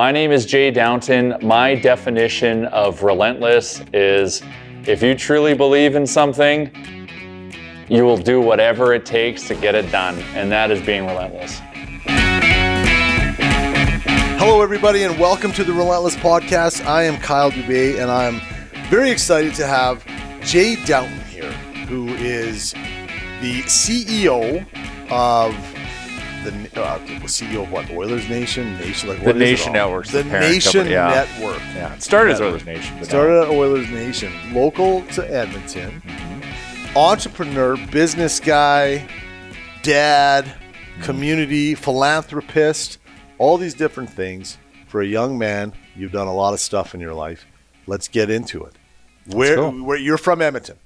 My name is Jay Downton. My definition of relentless is if you truly believe in something, you will do whatever it takes to get it done, and that is being relentless. Hello, everybody, and welcome to the Relentless Podcast. I am Kyle Dubé, and I'm very excited to have Jay Downton here, who is the CEO of the uh, CEO of what? Oilers Nation, Nation, like The what is it Nation Network, the the Nation company, yeah. Network. Yeah, it started as Oilers Nation. Started at Oilers Nation, local to Edmonton, entrepreneur, business guy, dad, community, philanthropist, all these different things. For a young man, you've done a lot of stuff in your life. Let's get into it. Where, where you're from Edmonton?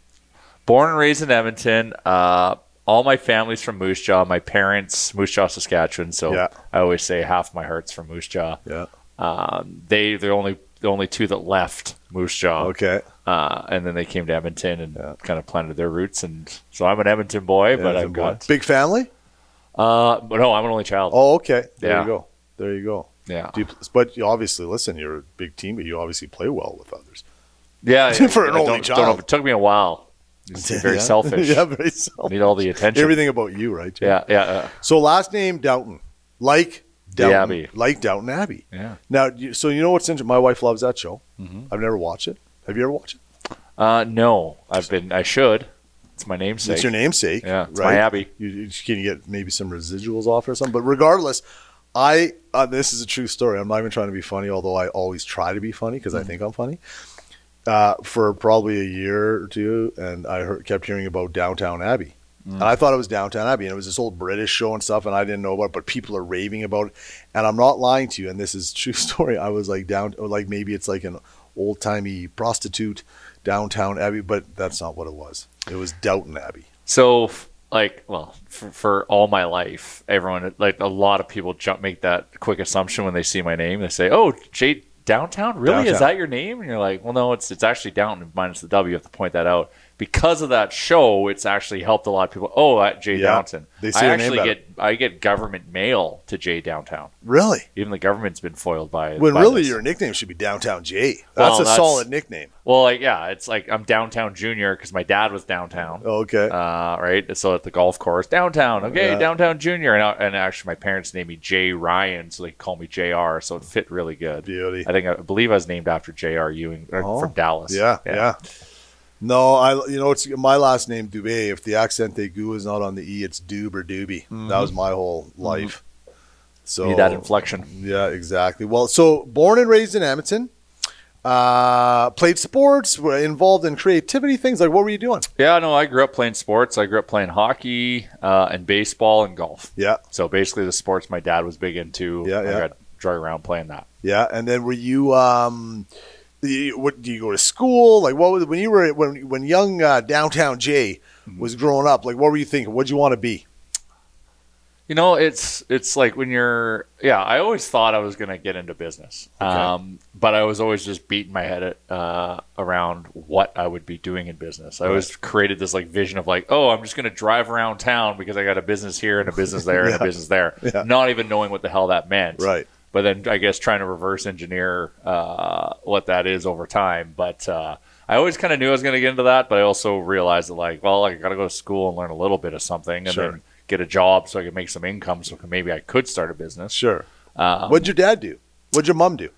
Born and raised in Edmonton. Uh, all my family's from Moose Jaw. My parents, Moose Jaw, Saskatchewan. So Yeah. I always say half my heart's from Moose Jaw. Yeah. Um, they they're only the only two that left Moose Jaw. Okay. Uh, and then they came to Edmonton and Yeah. kind of planted their roots. And so I'm an Edmonton boy, but I've boy. got. big family. Uh, but no, I'm an only child. Oh, okay. There Yeah. you go. There you go. Yeah. Do you, but you obviously, listen, you're a big team, but you obviously play well with others. Yeah. For an I only don't- child. Don't know, it took me a while. It's very Yeah. selfish. yeah, very selfish. Need all the attention. Everything about you, right? Jay? Yeah. Yeah. Uh, So last name Downton, like Downton, Abbey. like Downton Abbey. yeah. Now, so you know what's interesting? My wife loves that show. Mhm. I've never watched it. Have you ever watched it? Uh, no, I've been. I should. It's my namesake. It's your namesake. Yeah, it's right? my Abbey. You, you can get maybe some residuals off or something. But regardless, I uh, this is a true story. I'm not even trying to be funny, although I always try to be funny because Mm. I think I'm funny. Uh, for probably a year or two, and I heard, kept hearing about Downtown Abbey. Mm. And I thought it was Downtown Abbey, and it was this old British show and stuff, and I didn't know about it, but people are raving about it. And I'm not lying to you, and this is a true story. I was like down, or like maybe it's like an old timey prostitute Downtown Abbey, but that's not what it was. It was Downton Abbey. So, like, well, for, for all my life, everyone, like, a lot of people jump make that quick assumption when they see my name. They say, "Oh, Jay Downtown, really? Is that your name?" And you're like, "Well, no, it's it's actually Downton minus the W." You have to point that out because of that show. It's actually helped a lot of people. Oh, at Jay Yeah. Downton. They see I actually get I get government mail to Jay Downtown. Really? Even the government's been foiled by. It. When by really this. your nickname should be Downtown J. That's Well, a that's- solid nickname. Well, like, yeah, it's like I'm downtown junior because my dad was downtown. Okay. Uh, right. So at the golf course, downtown. Okay, Yeah. downtown junior, and, I, and actually my parents named me Jay Ryan, so they call me Jr. So it fit really good. Beauty. I think I believe I was named after Jr. Ewing uh, Oh, from Dallas. Yeah, yeah. No, I you know it's my last name Dubé. If the accent aigu is not on the e, it's Doob or Doobie. That was my whole life. So Need that inflection. Yeah, exactly. Well, so born and raised in Edmonton, uh, played sports, were involved in creativity things. Like what were you doing? Yeah, no, I grew up playing sports. I grew up playing hockey uh, and baseball and golf. Yeah, So basically, the sports my dad was big into. Yeah, I yeah. got drug around playing that. yeah. And then were you? Um, what do you go to school? Like what was when you were when when young uh, downtown Jay was growing up? Like what were you thinking? What'd you want to be? You know, it's it's like when you're yeah. I always thought I was gonna get into business, Okay. um, but I was always just beating my head at, uh, around what I would be doing in business. I always created this like vision of like, oh, I'm just gonna drive around town because I got a business here and a business there and a business there, Yeah. not even knowing what the hell that meant. Right. But then I guess trying to reverse engineer uh, what that is over time. But uh, I always kind of knew I was going to get into that. But I also realized that like, well, I got to go to school and learn a little bit of something, and Sure. then get a job so I could make some income, so maybe I could start a business. Sure. Um, What'd your dad do? What'd your mom do?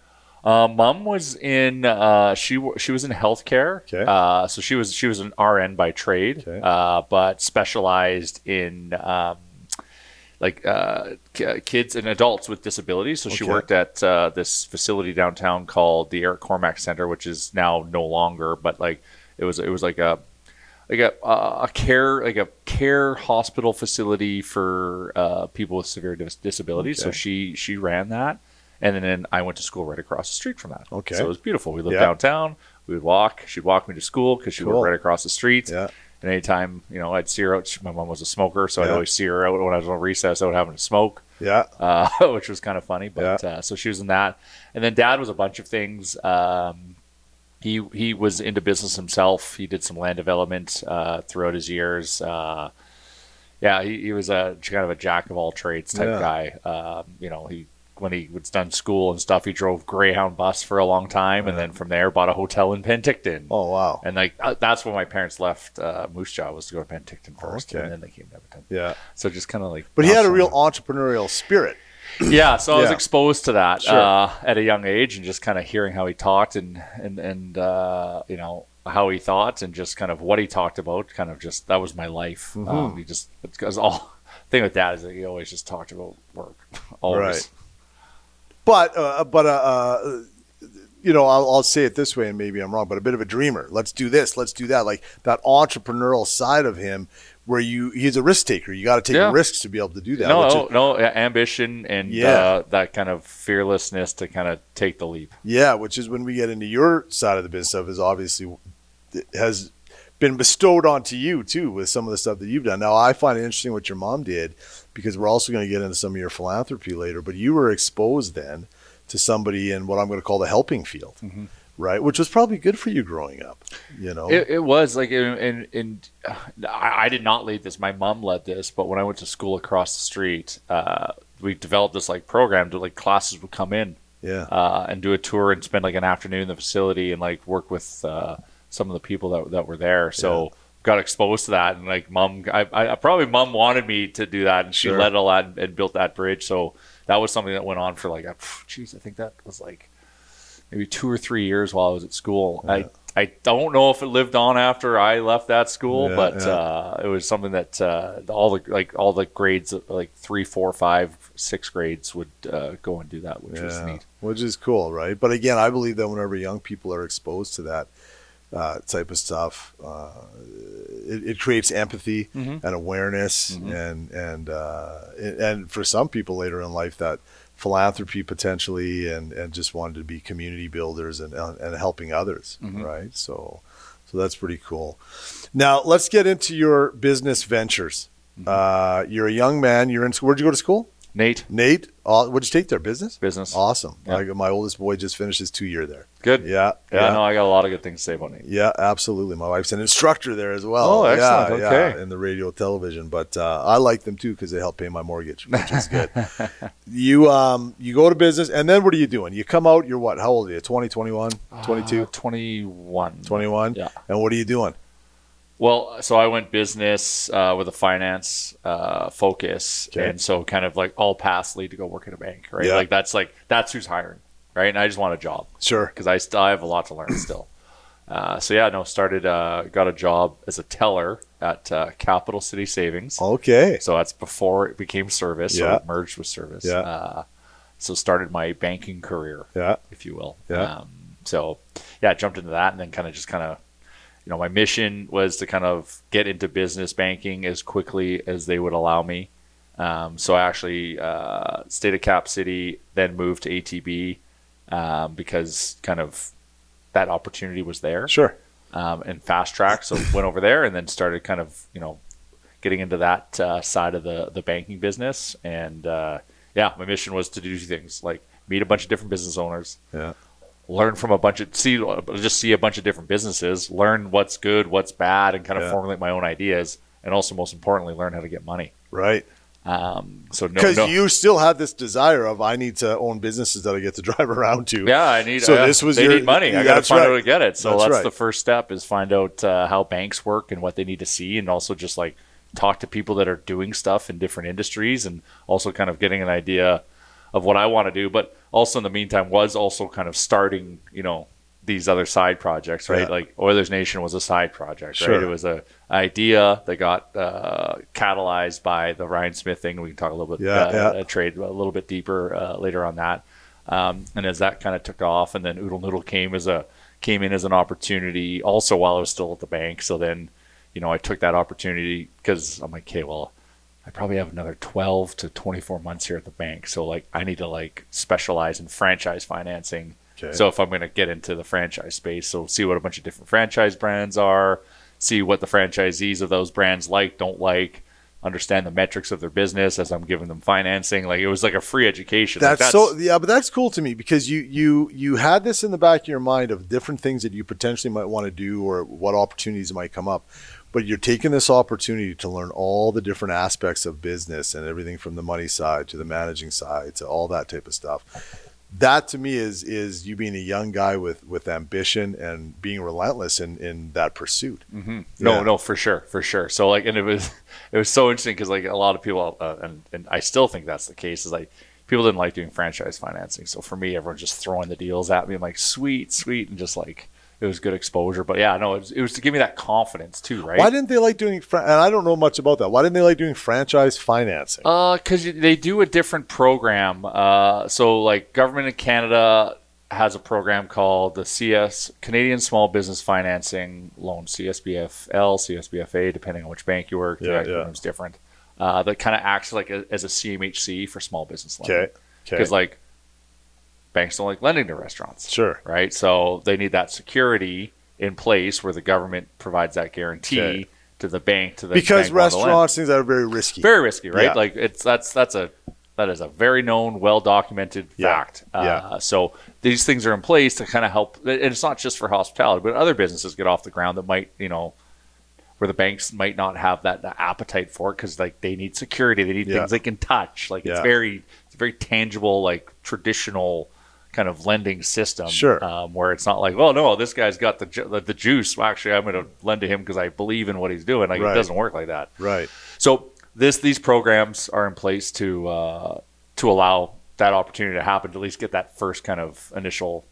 uh, Mom was in uh, she she was in healthcare. Okay. Uh, so she was she was an RN by trade, Okay. uh, but specialized in um, like uh, k- kids and adults with disabilities. So she worked at uh, this facility downtown called the Eric Cormack Center, which is now no longer, but like it was it was like a like a, a care like a care hospital facility for uh, people with severe dis- disabilities. So she she ran that, and then, I went to school right across the street from that. Okay. so it was beautiful. We lived Yeah. downtown. We would walk. She'd walk me to school because she Cool. lived right across the street. Yeah. And anytime you know I'd see her out, she- my mom was a smoker, so I'd Yeah. always see her out when I was on recess out having to smoke Yeah. uh, which was kind of funny. But uh, so she was in that, and then dad was a bunch of things. Um, he he was into business himself. He did some land development uh, throughout his years. Uh, yeah, he, he was a kind of a jack of all trades type Yeah. guy. Um, you know, he when he was done school and stuff, he drove Greyhound bus for a long time, and then from there bought a hotel in Penticton. Oh wow. And like uh, that's when my parents left uh, Moose Jaw was to go to Penticton first, Okay. and then they came to Edmonton. Yeah. So just kind of like. But he had a real entrepreneurial spirit. Yeah, so I was exposed to that Sure. uh, at a young age, and just kind of hearing how he talked and and and uh, you know how he thought, and just kind of what he talked about. Kind of just that was my life. Mm-hmm. Um, he just because all thing with that is that he always just talked about work, always. Right. But uh, but uh, uh, you know, I'll, I'll say it this way, and maybe I'm wrong, but a bit of a dreamer. Let's do this. Let's do that. Like that entrepreneurial side of him, where you he's a risk taker. You got to take Yeah. risks to be able to do that. No, no, is- no, uh, ambition and Yeah. uh, that kind of fearlessness to kind of take the leap. Yeah, which is when we get into your side of the business stuff is obviously has been bestowed onto you too with some of the stuff that you've done. Now I find it interesting what your mom did because we're also going to get into some of your philanthropy later, but you were exposed then to somebody in what I'm going to call the helping field. Right, which was probably good for you growing up, you know. It, it was like, and, and, and uh, I, I did not lead this. My mom led this, but when I went to school across the street, uh, we developed this like program to like classes would come in yeah, uh, and do a tour and spend like an afternoon in the facility and like work with uh, some of the people that, that were there. So got exposed to that and like mom, I, I probably mom wanted me to do that and she Sure. led all that and, and built that bridge. So that was something that went on for like, geez, I think that was like maybe two or three years while I was at school. I I don't know if it lived on after I left that school, Yeah, but yeah. Uh, it was something that uh, all the like all the grades like three, four, five, six grades would uh, go and do that, which was neat. which is cool, right? But again, I believe that whenever young people are exposed to that uh, type of stuff, uh, it, it creates empathy and awareness, and and uh, and for some people later in life, that philanthropy potentially, and and just wanted to be community builders and and helping others, right? So, so that's pretty cool. Now let's get into your business ventures. Uh, you're a young man. You're in. Where'd you go to school? NAIT, NAIT, uh, what'd you take there? Business. business, Awesome. Yeah. I, my oldest boy just finished his two year there. good. Yeah. Yeah, Yeah. no, I got a lot of good things to say about NAIT. Yeah, absolutely. My wife's an instructor there as well. Oh, excellent. Yeah, Okay. Yeah, in the radio television, but uh, I like them too because they help pay my mortgage, which is good. you um you go to business, and then what are you doing? You come out. You're what? How old are you? 20, 21, 22, Uh, 21. 21? Yeah. And what are you doing? Well, so I went business uh, with a finance uh, focus, Okay. and so kind of like all paths lead to go work at a bank, right? Yeah. Like that's like that's who's hiring, right? And I just want a job Sure. because I still I have a lot to learn still. Uh, so yeah, no, started uh, got a job as a teller at uh, Capital City Savings. Okay. So that's before it became Servus, Yeah. so it merged with Servus. Yeah. Uh, so started my banking career Yeah. if you will. Yeah. Um, so yeah, I jumped into that and then kind of just kind of, you know, my mission was to kind of get into business banking as quickly as they would allow me. Um, so I actually uh, stayed at Cap City, then moved to ATB um, because kind of that opportunity was there Sure. um, and fast track. So went over there and then started kind of you know getting into that uh, side of the the banking business. And uh, yeah, my mission was to do things: like meet a bunch of different business owners, Yeah. Learn from a bunch of see just see a bunch of different businesses, learn what's good, what's bad, and kind of Yeah. formulate my own ideas. And also, most importantly, learn how to get money. Right. Um, so Because no, you still have this desire of I need to own businesses that I get to drive around to. Yeah, I need. So uh, this was they your- need money. I got to find out right. how to get it. So That's that's, right. the first step is find out uh, how banks work and what they need to see, and also just like talk to people that are doing stuff in different industries, and also kind of getting an idea of what I want to do. But also in the meantime, was also kind of starting, you know, these other side projects, right? Yeah. Like Oilers Nation was a side project, Sure. right? It was a idea that got uh, catalyzed by the Ryan Smyth thing. We can talk a little bit, Yeah, uh, yeah. uh, trade a little bit deeper uh, later on that. Um, and as that kind of took off, and then Oodle Noodle came as a came in as an opportunity also while I was still at the bank. So then, you know, I took that opportunity because I'm like, okay, well, I probably have another 12 to 24 months here at the bank. So like, I need to like specialize in franchise financing. Okay. So if I'm going to get into the franchise space, so see what a bunch of different franchise brands are, see what the franchisees of those brands like, don't like, understand the metrics of their business as I'm giving them financing. Like it was like a free education. Like, That's, so yeah, but that's cool to me because you you you had this in the back of your mind of different things that you potentially might want to do or what opportunities might come up. But you're taking this opportunity to learn all the different aspects of business and everything from the money side to the managing side to all that type of stuff. That to me is is you being a young guy with with ambition and being relentless in in that pursuit. Mm-hmm. No, Yeah. no, for sure, for sure. So like, and it was it was so interesting because like a lot of people, uh, and and I still think that's the case. Is like people didn't like doing franchise financing. So for me, everyone's just throwing the deals at me. I'm like, sweet, sweet, and just like it was good exposure. But yeah, no, it was, it was to give me that confidence too, right? Why didn't they like doing? Fra- and I don't know much about that. Why didn't they like doing franchise financing? Uh, because they do a different program. Uh, so like government in Canada has a program called the CS Canadian Small Business Financing Loan CSBFL CSBFA depending on which bank you work. Yeah, the yeah. acronym's different. Uh, that kind of acts like a, as a CMHC for small business lending. Okay, okay, Because like banks don't like lending to restaurants, sure. right? So they need that security in place where the government provides that guarantee Okay. to the bank to the Because bank wanting to lend restaurants things that are very risky. very risky, right? Yeah. Like it's that's that's a that is a very known, well documented Yeah. fact. Uh, Yeah. So these things are in place to kind of help, and it's not just for hospitality, but other businesses get off the ground that might, you know, where the banks might not have that, that appetite for it because like they need security, they need Yeah. things they can touch. Like it's very, it's very tangible, like traditional kind of lending system. Sure. Um, where it's not like, well, no, this guy's got the ju- the, juice. Well, actually, I'm going to lend to him because I believe in what he's doing. Like Right. it doesn't work like that. Right. So this these programs are in place to uh, to allow that opportunity to happen to at least get that first kind of initial.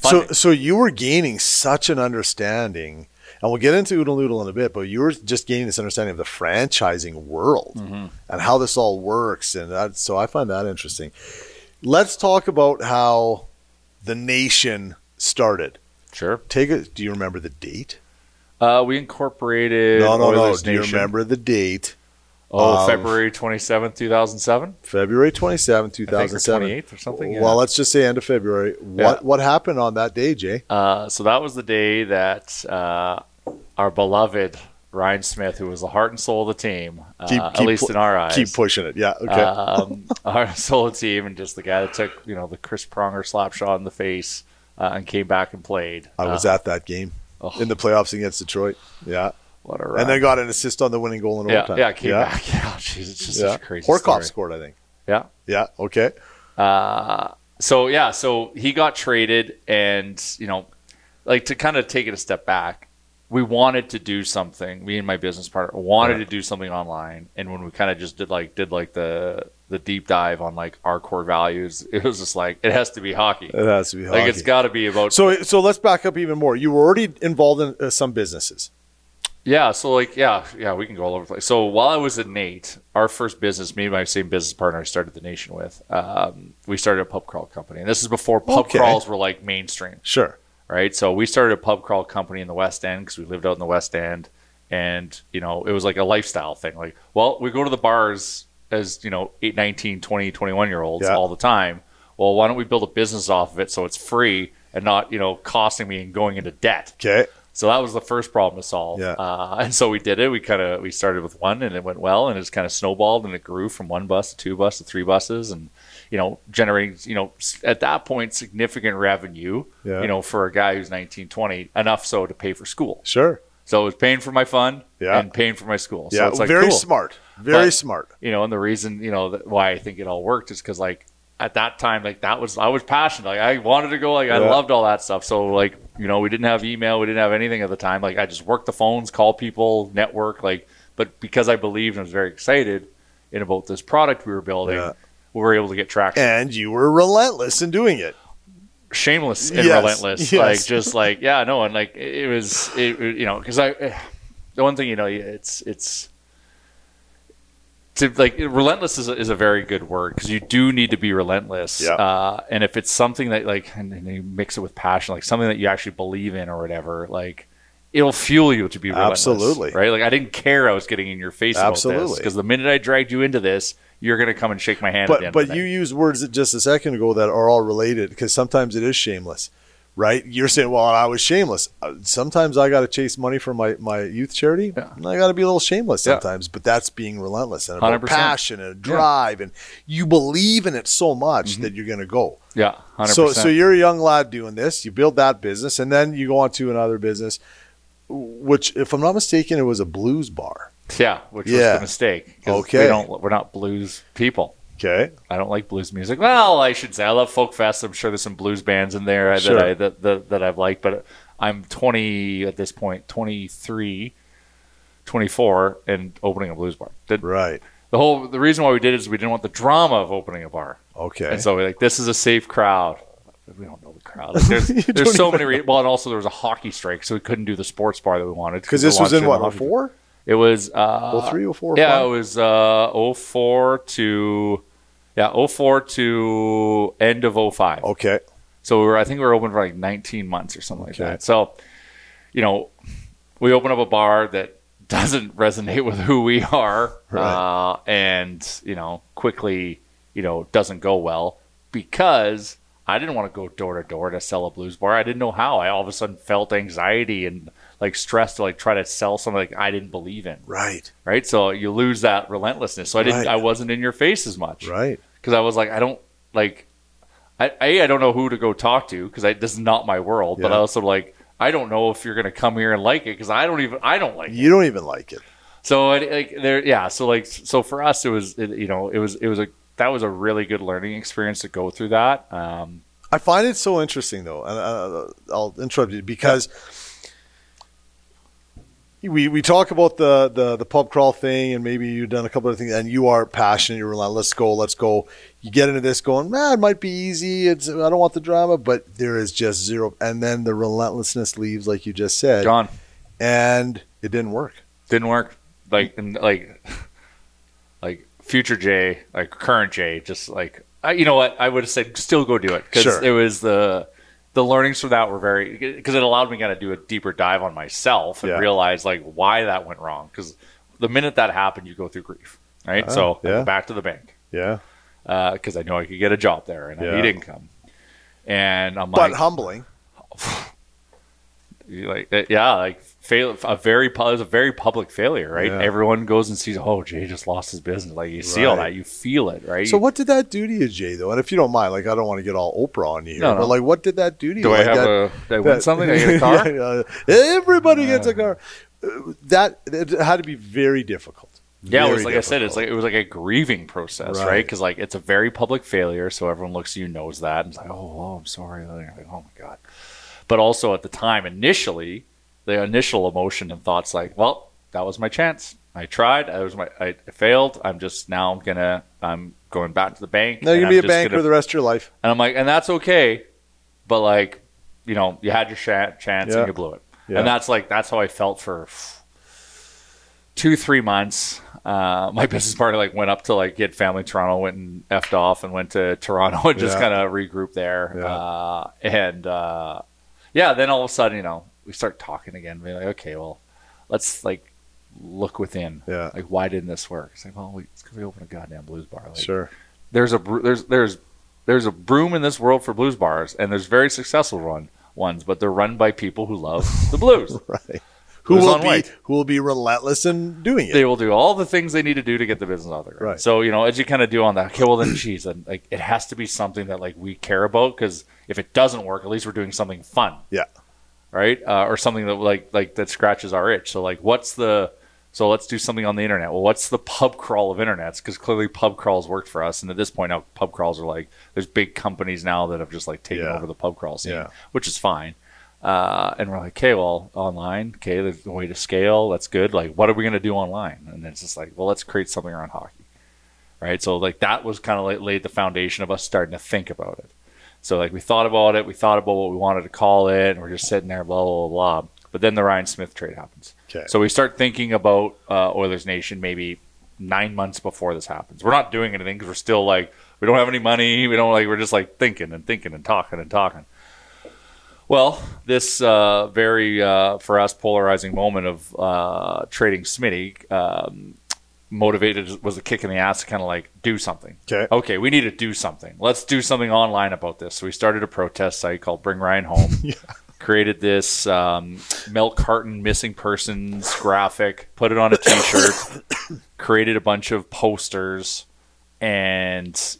So, so you were gaining such an understanding, and we'll get into Oodle Noodle in a bit, but you were just gaining this understanding of the franchising world Mm-hmm. and how this all works, and that. So I find that interesting. Let's talk about how the nation started. Sure. Take it. Do you remember the date? Uh, we incorporated. no, no, no. Oilers Do you remember the date? Oh, of- February twenty seventh, two thousand seven. February twenty seventh, two I think, or thousand seven. twenty eighth or something. Yeah. Well, let's just say end of February. What Yeah. what happened on that day, Jay? Uh, so that was the day that uh, our beloved Ryan Smyth, who was the heart and soul of the team, uh, Keep- at least in our eyes, Keep pushing it. Yeah. Okay. um, our soul of the team, and just the guy that took you know the Chris Pronger slap shot in the face uh, and came back and played. I was Uh, at that game oh. in the playoffs against Detroit. Yeah. what a And then got an assist on the winning goal in yeah, overtime. yeah, came yeah. back. Yeah, jeez, it's just Yeah. such a crazy Horkoff story. scored, I think. Yeah. Yeah. Okay. Uh, so yeah, so he got traded, and you know, like to kind of take it a step back, we wanted to do something. Me and my business partner wanted to do something online, and when we kind of just did like did like the the deep dive on like our core values, it was just like it has to be hockey. It has to be hockey. Like it's got to be about so so let's back up even more. You were already involved in uh, some businesses. Yeah, so like yeah, yeah, we can go all over the place. So while I was at NAIT, our first business, me and my same business partner I started the nation with, um, we started a pub crawl company. And this is before pub Okay. crawls were like mainstream, Sure. Right? So we started a pub crawl company in the West End because we lived out in the West End, and you know it was like a lifestyle thing. Like, well, we go to the bars as you know 8, 19, 20, 21 year olds Yeah. all the time. Well, why don't we build a business off of it so it's free and not you know costing me and going into debt? Okay. So that was the first problem to solve. Yeah. Uh, and so we did it. We kind of we started with one, and it went well, and it just kind of snowballed, and it grew from one bus to two bus to three buses, and you know generating you know at that point significant revenue. Yeah. You know for a guy who's 19, 20, enough so to pay for school. Sure. So it was paying for my fun Yeah. and paying for my school. Yeah. So it's like very cool smart. Very But- smart. you know, and the reason, you know, why I think it all worked is because like at that time, like that was I was passionate. Like I wanted to go. Like I Yeah. loved all that stuff. So like you know, we didn't have email, we didn't have anything at the time. Like I just worked the phones, call people, network. Like, but because I believed and was very excited in about this product we were building, Yeah. we were able to get traction. And you were relentless in doing it. shameless and Yes, relentless. yes. Like just like yeah, no, and like it, was, it, it- you know, because I, the one thing you know, it's it's to like relentless is a, is a very good word because you do need to be relentless. Yeah. Uh, and if it's something that like, and, and you mix it with passion, like something that you actually believe in or whatever, like. It'll fuel you to be relentless, Absolutely. right? Like I didn't care I was getting in your face Absolutely. because the minute I dragged you into this, you're gonna come and shake my hand. But but you used words that just a second ago that are all related because sometimes it is shameless, right? You're saying, "Well, I was shameless." Uh, Sometimes I got to chase money for my my youth charity. Yeah. and I got to be a little shameless Yeah. sometimes, but that's being relentless and about 100%. passion and a drive, and you believe in it so much Mm-hmm. that you're going to go. yeah, 100%. So so you're a young lad doing this. You build that business, and then you go on to another business. which, if I'm not mistaken, it was a blues bar. Yeah, which Yeah. was the mistake. Okay. we don't, we're not blues people. Okay. I don't like blues music. Well, I should say I love folk fest. I'm sure there's some blues bands in there Sure. that I that, that that I've liked, but I'm 20 at this point, 23, 24, and opening a blues bar. The, Right. the whole the reason why we did it is we didn't want the drama of opening a bar, Okay. and so we're like this is a safe crowd. We don't know the crowd. Like, there's there's so many. Re- well, and also there was a hockey strike, so we couldn't do the sports bar that we wanted Because this was in what, hockey- 04? It was uh, 03, 04, yeah, 05? it was uh, 04 to yeah 04 to end of 05. Okay. So we were I think we were open for like 19 months or something Okay. like that. So you know we open up a bar that doesn't resonate with who we are, Right. uh, and you know quickly you know doesn't go well because I didn't want to go door to door to sell a blues bar. I didn't know how. I all of a sudden felt anxiety and like stress to like try to sell something like I didn't believe in Right. right? So you lose that relentlessness. So I didn't, Right. I wasn't in your face as much, Right. Because I was like, I don't like, I a I don't know who to go talk to because this is not my world. But I also like, I don't know if you're gonna come here and like it because I don't even, I don't like it. You don't even like it. So I, like there, yeah. So like, so for us, it was, it, you know, it was, it was a that was a really good learning experience to go through that. Um, I find it so interesting, though, and uh, I'll interrupt you because we we talk about the, the the pub crawl thing, and maybe you've done a couple of things, and you are passionate. You're like, let's go, let's go. You get into this, going, man, it might be easy. It's I don't want the drama, but there is just zero, and then the relentlessness leaves, like you just said, gone, and it didn't work. didn't work. Like, like, like future Jay, like current Jay, just like, I, you know what? I would have said, still go do it because Sure. it was the the learnings from that were very because it allowed me kind of do a deeper dive on myself and Yeah. realize like why that went wrong. Because the minute that happened, you go through grief, right? Ah, so yeah. back to the bank Yeah, because I know I could get a job there and I Yeah. need income. And I'm like but humbling. like uh, yeah like fail a very it was a very public failure right Yeah. everyone goes and sees oh jay just lost his business like you see all that you feel it right So what did that do to you, Jay? Though, and if you don't mind, like I don't want to get all Oprah on you here, No, but like, what did that do to you? do i Like have that- a did i win something i get a car Yeah, yeah. Everybody gets a car. Uh, That it had to be very difficult. yeah it was Very like i said it's like it was like a grieving process Right. right because like it's a very public failure so everyone looks at you knows that and it's like oh, oh i'm sorry like, oh my god but also at the time initially the initial emotion and thoughts like well that was my chance i tried i was my i failed i'm just now i'm gonna i'm going back to the bank Now you're gonna be a I'm banker gonna the rest of your life. And I'm like, and that's okay, but like, you know, you had your sh- chance Yeah. and you blew it. Yeah. And that's like that's how I felt for two, three months. Uh, my business partner like went up to like get family in Toronto, went and effed off, and went to Toronto and just Yeah. kind of regrouped there. Uh, and uh, yeah, then all of a sudden, you know, we start talking again. We're like, okay, well, let's like look within. Yeah. Like, why didn't this work? It's like, well, we, it's because we opened a goddamn blues bar. Like, Sure. there's a there's there's there's a broom in this world for blues bars, and there's very successful run ones, but they're run by people who love the blues. Right. Who will be white? who will be relentless in doing it? they will do all the things they need to do to get the business out there. Right. So you know, as you kind of do on that, okay, well then, geez, then, like it has to be something that like we care about because if it doesn't work, at least we're doing something fun, yeah. Right? Uh, or something that like like that scratches our itch. So like, what's the so let's do something on the internet. Well, what's the pub crawl of internets? Because clearly pub crawls worked for us, and at this point now, pub crawls are like there's big companies now that have just like taken Yeah. over the pub crawl scene, Yeah. which is fine. Uh, and we're like, okay, well, online, okay, there's a way to scale. That's good. Like, what are we going to do online? And it's just like, well, let's create something around hockey, right? So like that was kind of like laid the foundation of us starting to think about it. So like we thought about it, we thought about what we wanted to call it, and we're just sitting there, blah blah blah. blah. But then the Ryan Smyth trade happens. Okay. So we start thinking about uh, Oilers Nation maybe nine months before this happens. We're not doing anything because we're still like we don't have any money. We don't like we're just like thinking and thinking and talking and talking. Well, this uh, very uh, for us polarizing moment of uh, trading Smitty um, motivated was a kick in the ass to kind of like do something. Okay. Okay, we need to do something. Let's do something online about this. So we started a protest site called Bring Ryan Home. Created this um, milk carton missing persons graphic, put it on a T-shirt, created a bunch of posters, and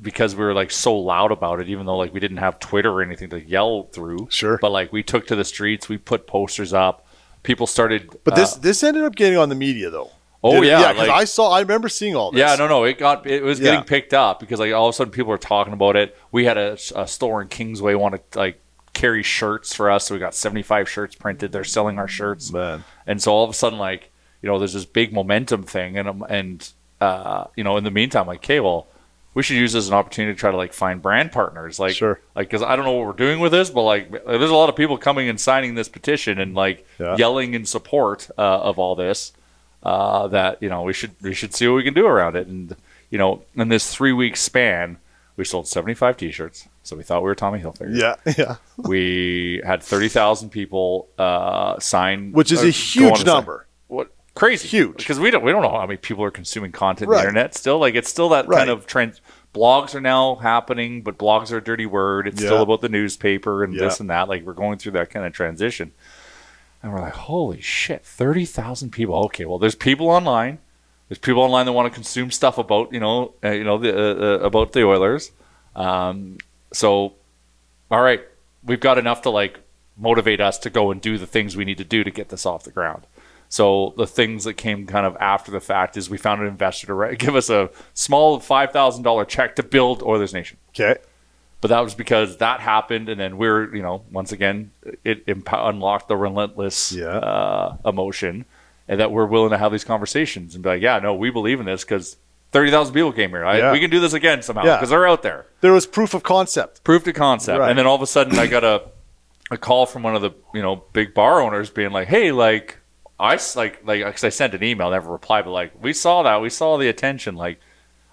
because we were like so loud about it, even though like we didn't have Twitter or anything to yell through. Sure. But like we took to the streets, we put posters up, people started. But uh, this this ended up getting on the media though. Oh, Did it? yeah, yeah. Because like- I saw, I remember seeing all this. Yeah, no, no, it got it was Yeah. getting picked up because like all of a sudden people were talking about it. We had a, a store in Kingsway want to like carry shirts for us, so we got seventy five shirts printed. They're selling our shirts, Man. and so all of a sudden like you know there's this big momentum thing, and and uh, you know in the meantime like okay, well we should use this as an opportunity to try to like find brand partners, like Sure. like because I don't know what we're doing with this, but like there's a lot of people coming and signing this petition and like Yeah. yelling in support uh, of all this uh, that you know we should we should see what we can do around it. And you know, in this three week span, we sold seventy five T-shirts. So we thought we were Tommy Hilfiger. Yeah, yeah. We had thirty thousand people uh, sign, Which is a huge and sign. number. What crazy? Huge. because we don't we don't know how many people are consuming content Right. on the internet. Still, like it's still that Right. kind of trend. Blogs are now happening, but blogs are a dirty word. It's Yeah. still about the newspaper and Yeah. this and that. Like we're going through that kind of transition. And we're like, holy shit, 30,000 people. Okay, well, there's people online. There's people online that want to consume stuff about, you know, uh, you know, the, uh, uh, about the Oilers. Um, so, all right, we've got enough to like motivate us to go and do the things we need to do to get this off the ground. So the things that came kind of after the fact is we found an investor to give us a small five thousand dollar check to build Oilers Nation Okay. But that was because that happened and then we're you know once again it empo- unlocked the relentless Yeah. uh, emotion and that we're willing to have these conversations and be like yeah no we believe in this because 30000 people came here I, Yeah. we can do this again somehow Yeah. because they're out there There was proof of concept. proof to concept Right. and then all of a sudden i got a, a call from one of the you know big bar owners being like hey like I like like, cause i sent an email never replied but like we saw that we saw the attention like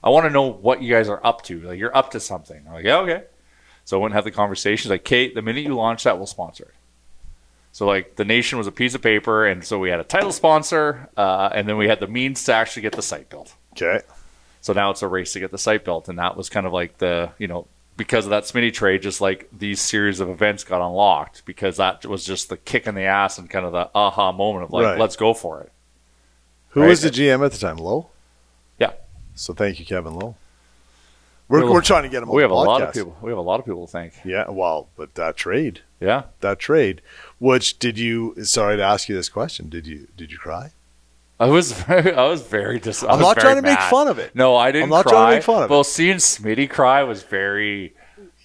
i want to know what you guys are up to like you're up to something i'm like yeah okay so I went and had the conversation. Like, Kate, the minute you launch that, we'll sponsor it. So like the nation was a piece of paper, and so we had a title sponsor, uh, and then we had the means to actually get the site built. Okay. So now it's a race to get the site built, and that was kind of like the you know because of that Smitty trade, just like these series of events got unlocked because that was just the kick in the ass and kind of the aha moment of like Right. let's go for it. Who Right. was the GM at the time? Lowe? Yeah. So thank you, Kevin Lowe. We're, Well, we're trying to get him on We have a lot of people. We have a lot of people to thank. Yeah, well, but that trade, Yeah, that trade, which did you? Sorry to ask you this question. Did you did you cry? I was very, I was very dis- I I'm not trying to make fun of it. No, I didn't. I'm not cry. trying to make fun of it. Well, seeing Smitty cry was very.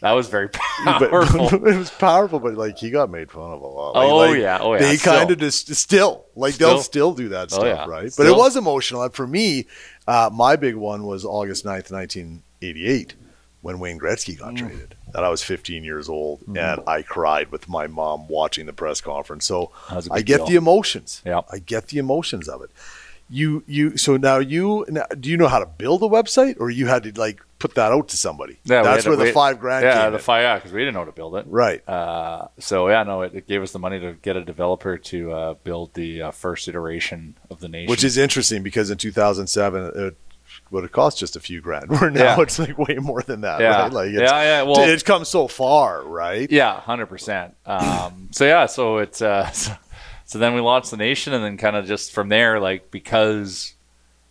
That was very But powerful. it was powerful, but like he got made fun of a lot. Like, Oh, like, yeah. Oh, yeah. They kind of just still like they'll still do that Oh, stuff, yeah. right? But it was emotional. And for me, uh, my big one was August 9th, 1988, when Wayne Gretzky got Mm. traded. That I was 15 years old, Mm-hmm. and I cried with my mom watching the press conference. So That was a I get deal. the emotions. Yeah. I get the emotions of it. You you so now you now, do you know how to build a website, or you had to like put that out to somebody? Yeah, That's had to- where the we- five grand Yeah, came the in. five. Yeah, because we didn't know how to build it. right. Uh, so yeah, no, it, it gave us the money to get a developer to uh, build the uh, first iteration of the nation. Which is interesting because in 2007 it would have cost just a few grand. Where now Yeah. it's like way more than that, Yeah. right? Like it's, Yeah, yeah, well- it's come so far, right? Yeah, hundred percent. Um, so yeah, so it's uh, so, so then we launched the nation, and then kind of just from there, like because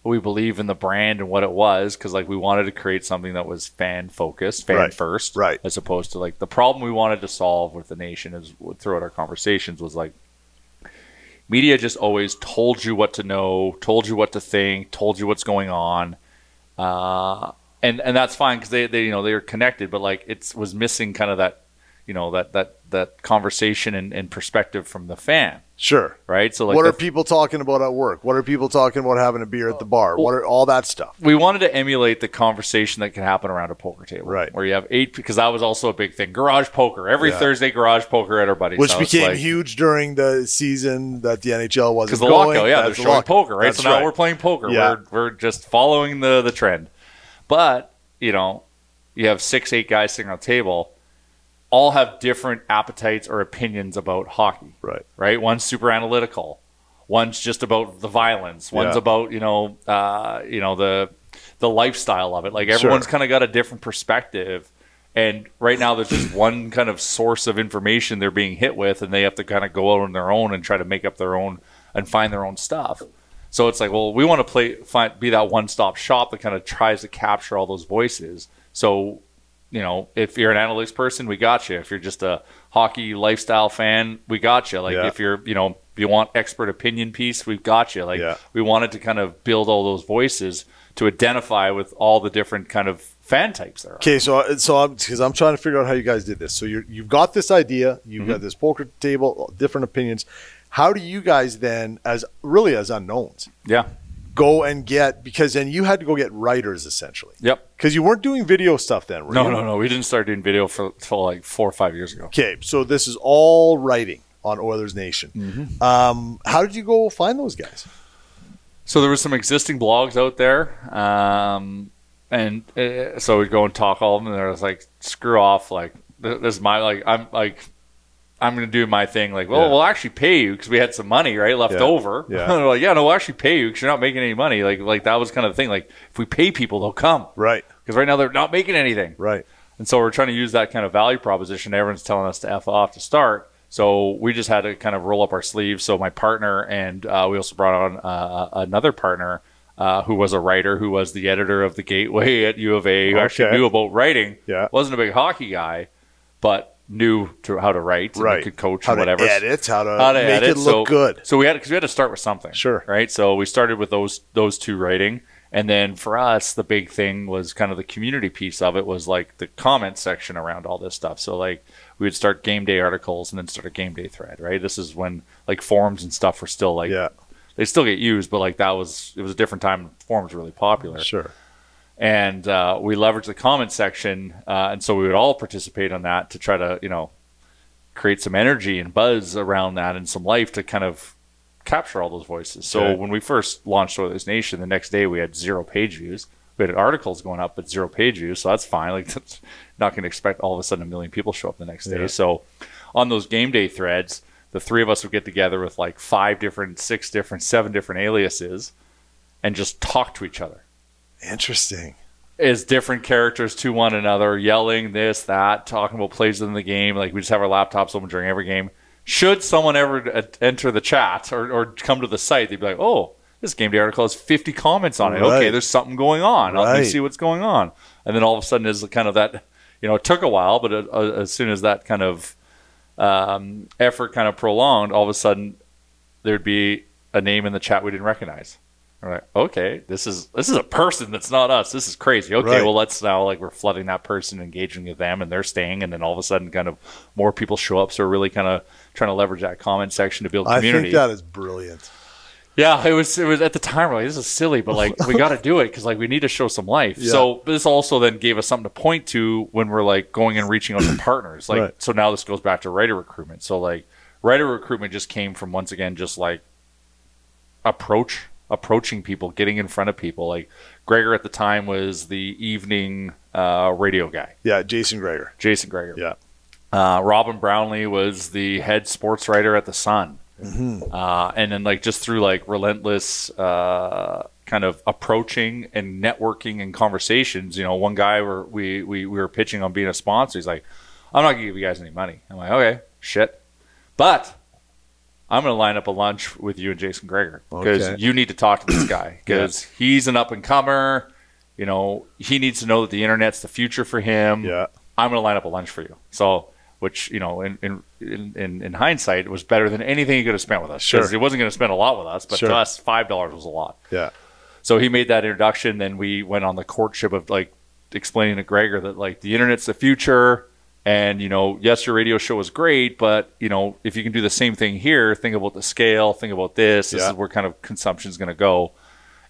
we believe in the brand and what it was, because like we wanted to create something that was fan focused, fan Right, first, right. as opposed to like the problem we wanted to solve with the nation is throughout our conversations was like media just always told you what to know, told you what to think, told you what's going on. Uh, and and that's fine because they, they you know they are connected, but like it was missing kind of that you know that that that conversation and, and perspective from the fan, Sure. right? So like what the- are people talking about at work? What are people talking about having a beer at the bar? What are all that stuff? we wanted to emulate the conversation that can happen around a poker table, Right. Where you have eight because that was also a big thing. Garage poker every Yeah. Thursday, garage poker at our buddies, Which house, became like- huge during the season that the NHL wasn't because the going. lockout, yeah, they're the showing lockout. poker, right? That's so now right. we're playing poker. Yeah. We're we're just following the the trend. But you know, you have six, eight guys sitting on a table, all have different appetites or opinions about hockey. Right. Right. One's super analytical. One's just about the violence. One's Yeah. about you know, uh, you know the the lifestyle of it. Like everyone's kind of got a different perspective. And right now, there's just one kind of source of information they're being hit with, and they have to kind of go out on their own and try to make up their own and find their own stuff. So it's like, well, we want to play, find, be that one-stop shop that kind of tries to capture all those voices. So, you know, if you're an analytics person, we got you. If you're just a hockey lifestyle fan, we got you. Like Yeah. if you're, you know, If you want expert opinion piece, we've got you. Like Yeah. we wanted to kind of build all those voices to identify with all the different kind of fan types there are. Okay, so so I'm because I'm trying to figure out how you guys did this. So you you've got this idea, you've Mm-hmm. got this poker table, different opinions. How do you guys then, as really as unknowns, Yeah. Go and get because then you had to go get writers essentially Yep. because you weren't doing video stuff then. No, you? no, no. We didn't start doing video for, for like four or five years ago. Okay, so this is all writing on Oilers Nation. Mm-hmm. Um, how did you go find those guys? So there was some existing blogs out there, um, and uh, so we'd go and talk all of them. And there was like, screw off, like this is my like I'm like I'm gonna do my thing. Like, well, Yeah. we'll actually pay you because we had some money right left Yeah. over. Yeah. Like, yeah, no, we'll actually pay you because you're not making any money. Like, like that was kind of the thing. Like, if we pay people, they'll come Right, because right now they're not making anything. right. And so we're trying to use that kind of value proposition. Everyone's telling us to F off to start. So we just had to kind of roll up our sleeves. So my partner and uh, we also brought on uh, another partner uh, who was a writer, who was the editor of the Gateway at U of A, who actually knew about writing. Yeah. wasn't a big hockey guy, but knew to how to write, and Right. could coach How and to whatever. edit, how to, How to make edit. it look so, good. So we had because we had to start with something. Sure. Right. So we started with those those two writing, and then for us, the big thing was kind of the community piece of it was like the comment section around all this stuff. So like we would start game day articles and then start a game day thread. Right. This is when like forums and stuff were still like Yeah, they still get used, but like that was it was a different time. Forums were really popular sure. And uh, we leveraged the comment section, uh, and so we would all participate on that to try to you know create some energy and buzz around that and some life to kind of capture all those voices. So Okay. when we first launched Oilers Nation, the next day we had zero page views. We had articles going up, but zero page views, so that's fine. Like that's not going to expect all of a sudden a million people show up the next day. Yeah. So on those game day threads, the three of us would get together with like five different, six different, seven different aliases, and just talk to each other Interesting. Is different characters to one another, yelling this, that, talking about plays in the game. Like we just have our laptops open during every game. Should someone ever uh, enter the chat or, or come to the site, they'd be like, "Oh, this game day article has 50 comments on it. Right. Okay, there's something going on. Let me see what's going on." And then all of a sudden, is kind of that. You know, it took a while, but uh, uh, as soon as that kind of um, effort kind of prolonged, all of a sudden there'd be a name in the chat we didn't recognize. We're like, okay, this is this is a person that's not us. This is crazy. Okay, Right. well let's now like we're flooding that person, engaging with them, and they're staying, and then all of a sudden, kind of more people show up. So we're really kind of trying to leverage that comment section to build community. I think that is brilliant. Yeah, it was. It was at the time. We're like, this is silly, but like, we got to do it because like we need to show some life. Yeah. So this also then gave us something to point to when we're like going and reaching out to partners. Like, Right. so now this goes back to writer recruitment. So like, writer recruitment just came from once again just like approach approaching people, getting in front of people. Like Gregor at the time was the evening uh, radio guy, Yeah, Jason Gregor. Jason Gregor. Yeah. Uh, Robin Brownlee was the head sports writer at the Sun, uh, and then like just through like relentless uh, kind of approaching and networking and conversations. You know, one guy where we, we we were pitching on being a sponsor. He's like, "I'm not gonna give you guys any money." I'm like, "Okay, shit," but I'm gonna line up a lunch with you and Jason Gregor because Okay. you need to talk to this guy because he's an up and comer. You know, he needs to know that the internet's the future for him. Yeah. I'm going to line up a lunch for you. So, which you know, in in in, in hindsight, was better than anything he could have spent with us. Sure. he wasn't going to spend a lot with us, but Sure. to us, five dollars was a lot. Yeah. So he made that introduction. Then we went on the courtship of like explaining to Gregor that like the internet's the future. And you know, yes, your radio show is great, but you know, if you can do the same thing here, think about the scale, think about this. This Yeah. is where kind of consumption is going to go.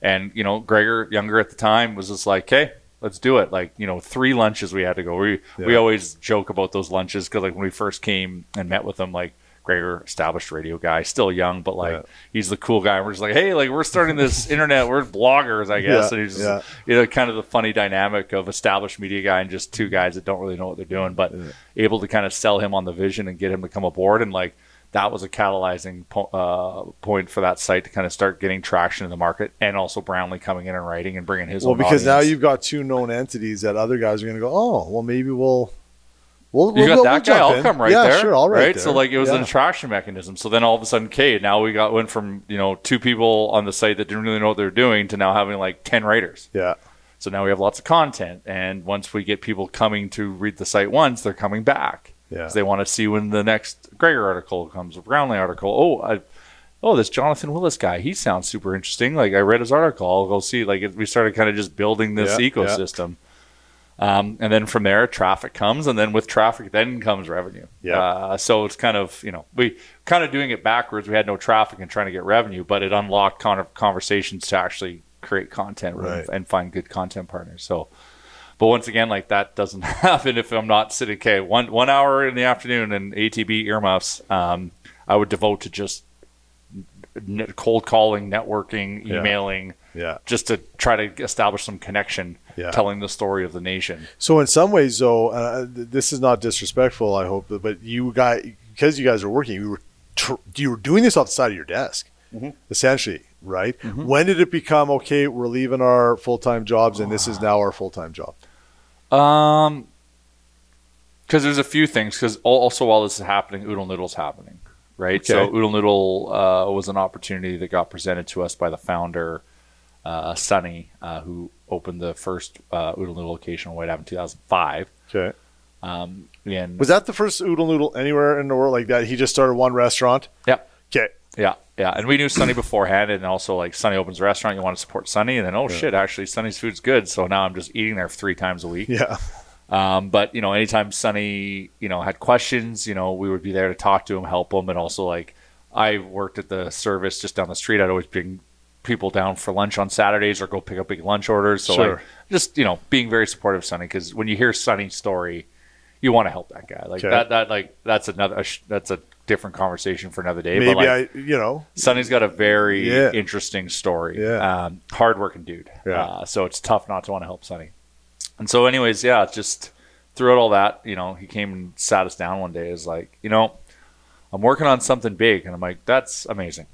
And you know, Gregor, younger at the time, was just like, hey, let's do it." Like you know, three lunches we had to go. We we always joke about those lunches because like when we first came and met with them, like Gregor, established radio guy, still young, but like Yeah. he's the cool guy. We're just like, hey, like we're starting this internet. We're bloggers, I guess. Yeah, and he's just, yeah. you know, kind of the funny dynamic of established media guy and just two guys that don't really know what they're doing, but able to kind of sell him on the vision and get him to come aboard. And like that was a catalyzing po- uh, point for that site to kind of start getting traction in the market, and also Brownlee coming in and writing and bringing his Well, because now you've got two known entities that other guys are going to go, oh, well, maybe we'll. We'll, You we'll, got we'll that guy. I'll in. come right yeah, there. sure, I'll right, So like it was yeah. an attraction mechanism. So then all of a sudden, okay, now we got went from you know two people on the site that didn't really know what they're doing to now having like ten writers. Yeah, So now we have lots of content, and once we get people coming to read the site once, they're coming back. Yeah. They want to see when the next Gregor article comes, or Brownlee article. Oh, I, oh, this Jonathan Willis guy, he sounds super interesting. Like I read his article, I'll go see. Like it, we started kind of just building this yeah. ecosystem. Um, and then from there, traffic comes, and then with traffic, then comes revenue. Yeah. Uh, so it's kind of you know we kind of doing it backwards. We had no traffic and trying to get revenue, but it unlocked kind of conversations to actually create content and- Right. and find good content partners. So, but once again, like that doesn't happen if I'm not sitting. Okay, one one hour in the afternoon and ATB earmuffs, um, I would devote to just cold calling, networking, emailing, Yeah. just to try to establish some connection, Yeah. telling the story of the nation. So in some ways, though, uh, this is not disrespectful. I hope, but you guys, because you guys are working, you were tr- you were doing this off the side of your desk, essentially, right? When did it become okay? We're leaving our full time jobs, and this is now our full time job. Um, because there's a few things. Because also while this is happening, Oodle Noodle's happening, right? So Okay. Oodle Noodle uh, was an opportunity that got presented to us by the founder, uh, Sunny, uh, who opened the first uh, Oodle Noodle location on Whyte in 2005. Okay, Um, and was that the first oodle noodle anywhere in the world like that? He just started one restaurant. yeah, Okay, Yeah, yeah, and we knew Sunny beforehand, and also like Sunny opens a restaurant, you want to support Sunny, and then oh shit, actually Sunny's food's good, so now I'm just eating there three times a week. yeah, Um, but you know, anytime Sunny, you know, had questions, you know, we would be there to talk to him, help him, and also like I worked at the Servus just down the street. I'd always bring people down for lunch on Saturdays or go pick up big lunch orders. So Sure. like, just you know, being very supportive of Sunny because when you hear Sunny's story, you want to help that guy. Like Okay. that, that like that's another that's a different conversation for another day. maybe but like, I, you know, Sonny's got a very Yeah. interesting story. Yeah. Um, hardworking dude. Yeah. Uh, so it's tough not to want to help Sonny. And so, anyways, yeah, just throughout all that, you know, he came and sat us down one day. Is like, you know, I'm working on something big, and I'm like, that's amazing,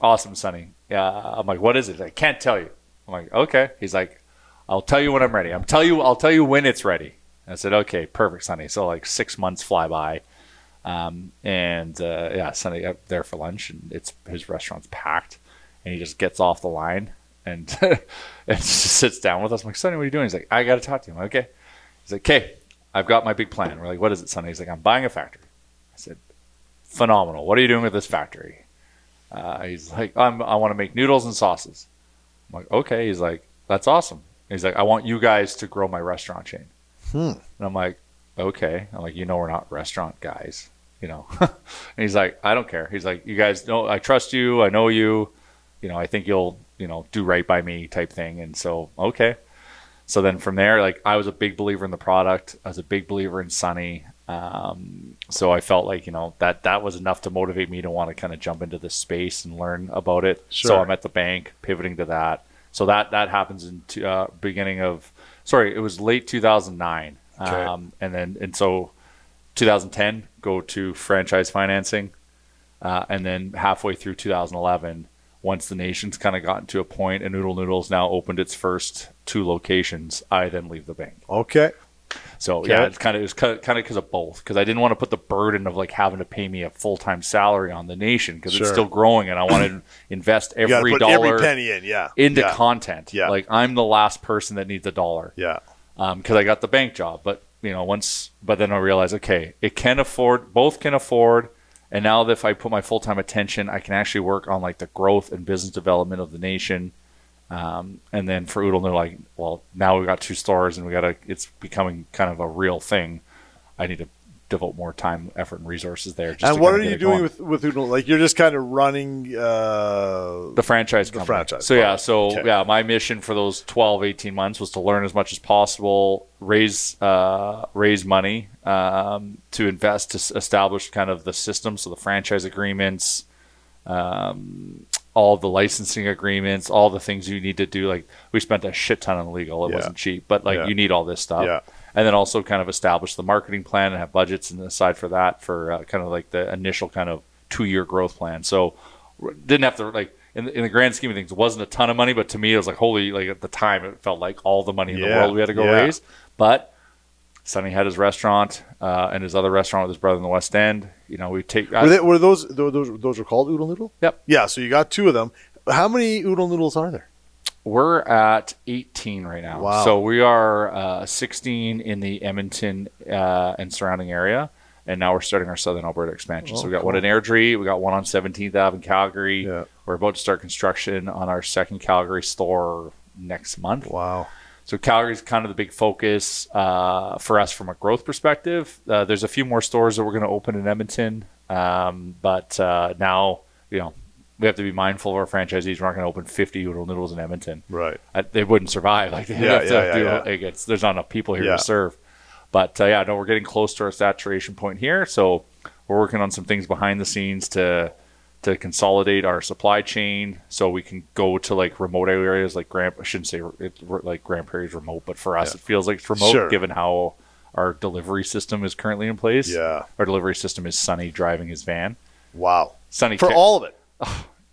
awesome, Sonny. Yeah. I'm like, what is it? I can't tell you. I'm like, okay. He's like, I'll tell you when I'm ready. I'm tell you. I'll tell you when it's ready. I said, okay, perfect, Sonny. So like six months fly by. Um, and uh, yeah, Sunday up there for lunch, and it's his restaurant's packed, and he just gets off the line and and just sits down with us. I'm like, Sonny, what are you doing? He's like, I got to talk to him. Okay. He's like, okay, I've got my big plan. We're like, what is it, Sonny? He's like, I'm buying a factory. I said, phenomenal. What are you doing with this factory? Uh, he's like, I'm, I want to make noodles and sauces. I'm like, okay. He's like, that's awesome. He's like, I want you guys to grow my restaurant chain. Hmm. And I'm like, okay. I'm like, you know, we're not restaurant guys, you know. and he's like, I don't care. He's like, you guys know, I trust you. I know you. You know, I think you'll, you know, do right by me type thing. And so, okay. So then from there, like, I was a big believer in the product. I was a big believer in Sunny. Um, so I felt like, you know, that that was enough to motivate me to want to kind of jump into this space and learn about it. Sure. So I'm at the bank pivoting to that. So that that happens in t- uh, beginning of sorry, it was late 2009. Okay. Um, and then and so 2010 go to franchise financing, uh, and then halfway through 2011, once the nation's kind of gotten to a point and Oodle Noodles now opened its first two locations, I then leave the bank. okay, So Okay. yeah, it's kind of it's kind of because of both because I didn't want to put the burden of like having to pay me a full time salary on the nation because Sure. it's still growing and I want to invest you got to every dollar every penny in. Yeah, into yeah. content. Yeah. Like I'm the last person that needs a dollar yeah, um, because I got the bank job. But you know, once but then I realized, okay, it can afford both can afford. And now that if I put my full time attention, I can actually work on like the growth and business development of the nation. Um, and then for Oodle, they're like, well, now we got two stores and we got to, it's becoming kind of a real thing. I need to devote more time, effort, and resources there. Just and what are you doing going. with with Oodle? Like you're just kind of running. Uh, the franchise The company. franchise, So yeah, so Okay. yeah, my mission for those 12, 18 months was to learn as much as possible, raise uh, raise money um, to invest to s- establish kind of the system, so the franchise agreements, um, all the licensing agreements, all the things you need to do. Like we spent a shit ton on legal. It Yeah. wasn't cheap, but like Yeah. you need all this stuff. Yeah. And then also kind of establish the marketing plan and have budgets and aside for that for uh, kind of like the initial kind of two year growth plan. So didn't have to like in the, in the grand scheme of things, it wasn't a ton of money, but to me it was like holy like at the time it felt like all the money in the world we had to go Yeah. raise. But Sonny had his restaurant uh, and his other restaurant with his brother in the West End. You know, we take were, they, were those those those those were called Oodle Noodle? Yep. Yeah. So you got two of them. How many Oodle Noodles are there? We're at 18 right now. Wow. So we are uh, 16 in the Edmonton uh, and surrounding area, and now we're starting our Southern Alberta expansion. so Oh, we got one in Airdrie, we got one on 17th Ave in Calgary. Yeah. We're about to start construction on our second Calgary store next month. Wow. So Calgary's kind of the big focus uh, for us from a growth perspective. Uh, there's a few more stores that we're going to open in Edmonton, um, but uh, now you know we have to be mindful of our franchisees. We're not going to open 50 Oodle Noodles in Edmonton. Right. Uh, they wouldn't survive. Like they Yeah, have yeah, do, yeah. Like it's, there's not enough people here Yeah. to serve. But uh, yeah, no, we're getting close to our saturation point here. So we're working on some things behind the scenes to to consolidate our supply chain so we can go to like remote areas like Grand. I shouldn't say it, like Grande Prairie's remote, but for us Yeah. it feels like it's remote Sure. given how our delivery system is currently in place. Yeah. Our delivery system is Sunny driving his van. Wow. Sunny For ca- all of it.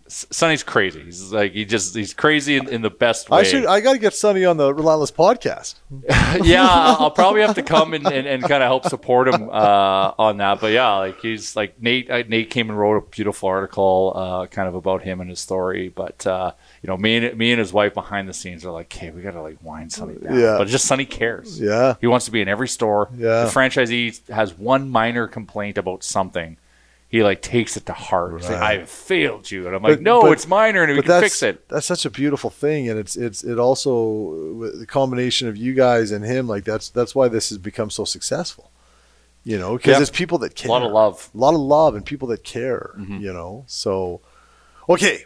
Sonny's crazy. He's like he just he's crazy in, in the best way. I should. I got to get Sonny on the Relentless podcast. yeah, I'll, probably have to come and, and, and kind of help support him uh, on that. But yeah, like he's like Nate. Nate came and wrote a beautiful article, uh, kind of about him and his story. But uh, you know, me and me and his wife behind the scenes are like, hey, we gotta like wind Sonny down. Yeah. But just Sonny cares. Yeah. He wants to be in every store. Yeah. The franchisee has one minor complaint about something. He like takes it to heart. He's like, Right. I have failed you, and I'm like, But- no, but- it's minor, and we can fix it. that's such a beautiful thing, and it's it's it also with the combination of you guys and him. Like that's that's why this has become so successful. You know, because Yeah. it's people that care. A lot of love. a lot of love, and people that care. Mhm. You know, so okay.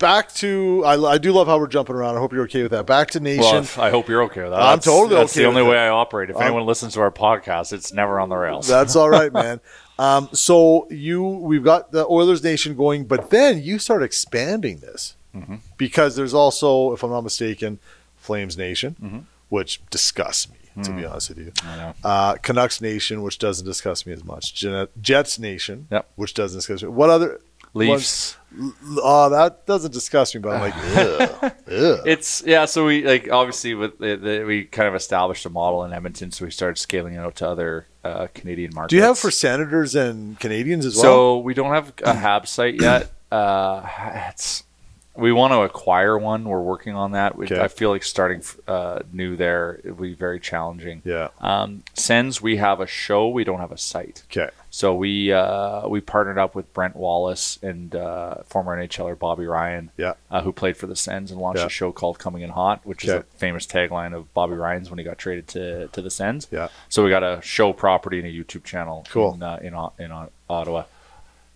Back to I, I do love how we're jumping around. I hope you're okay with that. Back to nation. Well, I hope you're okay with that. I'm That's- totally That's okay That's the only way I operate. If I'm- anyone listens to our podcast, it's never on the rails. That's all right, man. Um, so you, we've got the Oilers Nation going, but then you start expanding this Mhm. because there's also, if I'm not mistaken, Flames Nation, Mhm. which disgusts me to Mm. be honest with you. I know. Uh, Canucks Nation, which doesn't disgust me as much. Jets Nation, Yep. which doesn't disgust me. What other? Leafs. Oh, that doesn't disgust me, but I'm like, ugh, ugh. It's yeah. So we like obviously with the, the, we kind of established a model in Edmonton, so we started scaling it out to other uh, Canadian markets. Do you have for Senators and Canadiens as well? So we don't have a Hab site yet. Uh, it's we want to acquire one. We're working on that. We, Okay. I feel like starting uh, new there it would be very challenging. yeah. Um, Sens, we have a show. We don't have a site. Okay. So we uh, we partnered up with Brent Wallace and uh, former NHLer Bobby Ryan, Yeah. uh, who played for the Sens and launched Yeah. a show called Coming in Hot, which is a famous tagline of Bobby Ryan's when he got traded to to the Sens. Yeah. So we got a show property and a YouTube channel Cool. in uh, in, in Ottawa,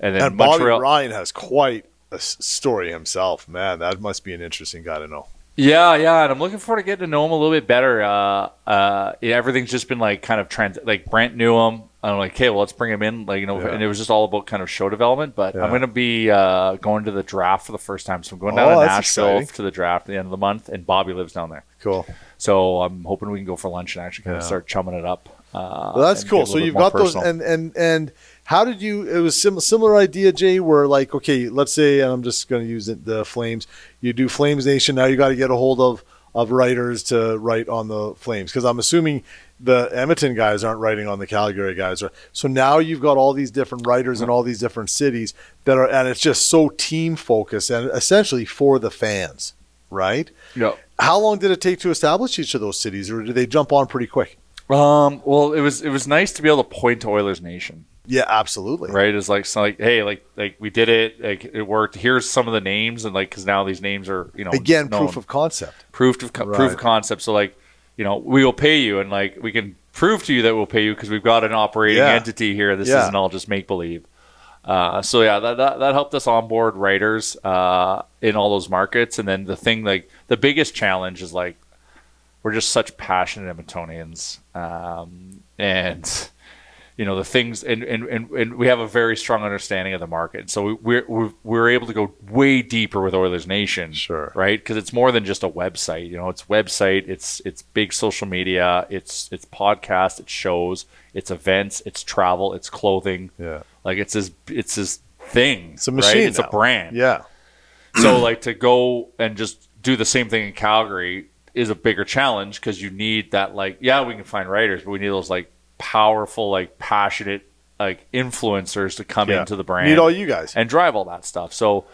and then And Bobby Montreal. Ryan has quite a story himself. Man, that must be an interesting guy to know. Yeah, yeah, and I'm looking forward to getting to know him a little bit better. Uh, uh, yeah, everything's just been like kind of trans. Like Brent knew him. I'm like, okay, well, let's bring him in. Like you know, Yeah. and it was just all about kind of show development. But Yeah. I'm going to be uh, going to the draft for the first time, so I'm going down Oh, to Nashville exciting. to the draft at the end of the month, and Bobby lives down there. Cool. So I'm hoping we can go for lunch and actually kind Yeah. of start chumming it up. Uh, Well, that's cool. So you've got those, and and and how did you? It was sim- similar idea, Jay. Where like, okay, let's say, and I'm just going to use it, the Flames. You do Flames Nation. Now you got to get a hold of of writers to write on the Flames because I'm assuming the Edmonton guys aren't writing on the Calgary guys. Right? So now you've got all these different writers in all these different cities that are, and it's just so team focused and essentially for the fans, right? yeah. How long did it take to establish each of those cities, or did they jump on pretty quick? Um, well, it was it was nice to be able to point to Oilers Nation. Yeah, absolutely. right? It's like so like hey, like like we did it, like it worked. Here's some of the names, and like because now these names are you know Again, known. proof of concept. proof of co- Right. proof of concept. So like you know we will pay you, and like we can prove to you that we'll pay you because we've got an operating Yeah. entity here. This Yeah. isn't all just make believe. Uh, so yeah, that, that that helped us onboard writers uh, in all those markets, and then the thing like the biggest challenge is like we're just such passionate Edmontonians, um, and you know the things, and, and, and, and we have a very strong understanding of the market. So we, we're, we're we're able to go way deeper with Oilers Nation, Sure. right? Because it's more than just a website. You know, it's website, it's it's big social media, it's it's podcast, it's shows, it's events, it's travel, it's clothing. Yeah. Like it's this it's this thing. It's a machine. Right? It's now. a brand Yeah. so like to go and just do the same thing in Calgary is a bigger challenge because you need that like yeah we can find writers but we need those like powerful like passionate like influencers to come yeah. into the brand Need all you guys. and drive all that stuff so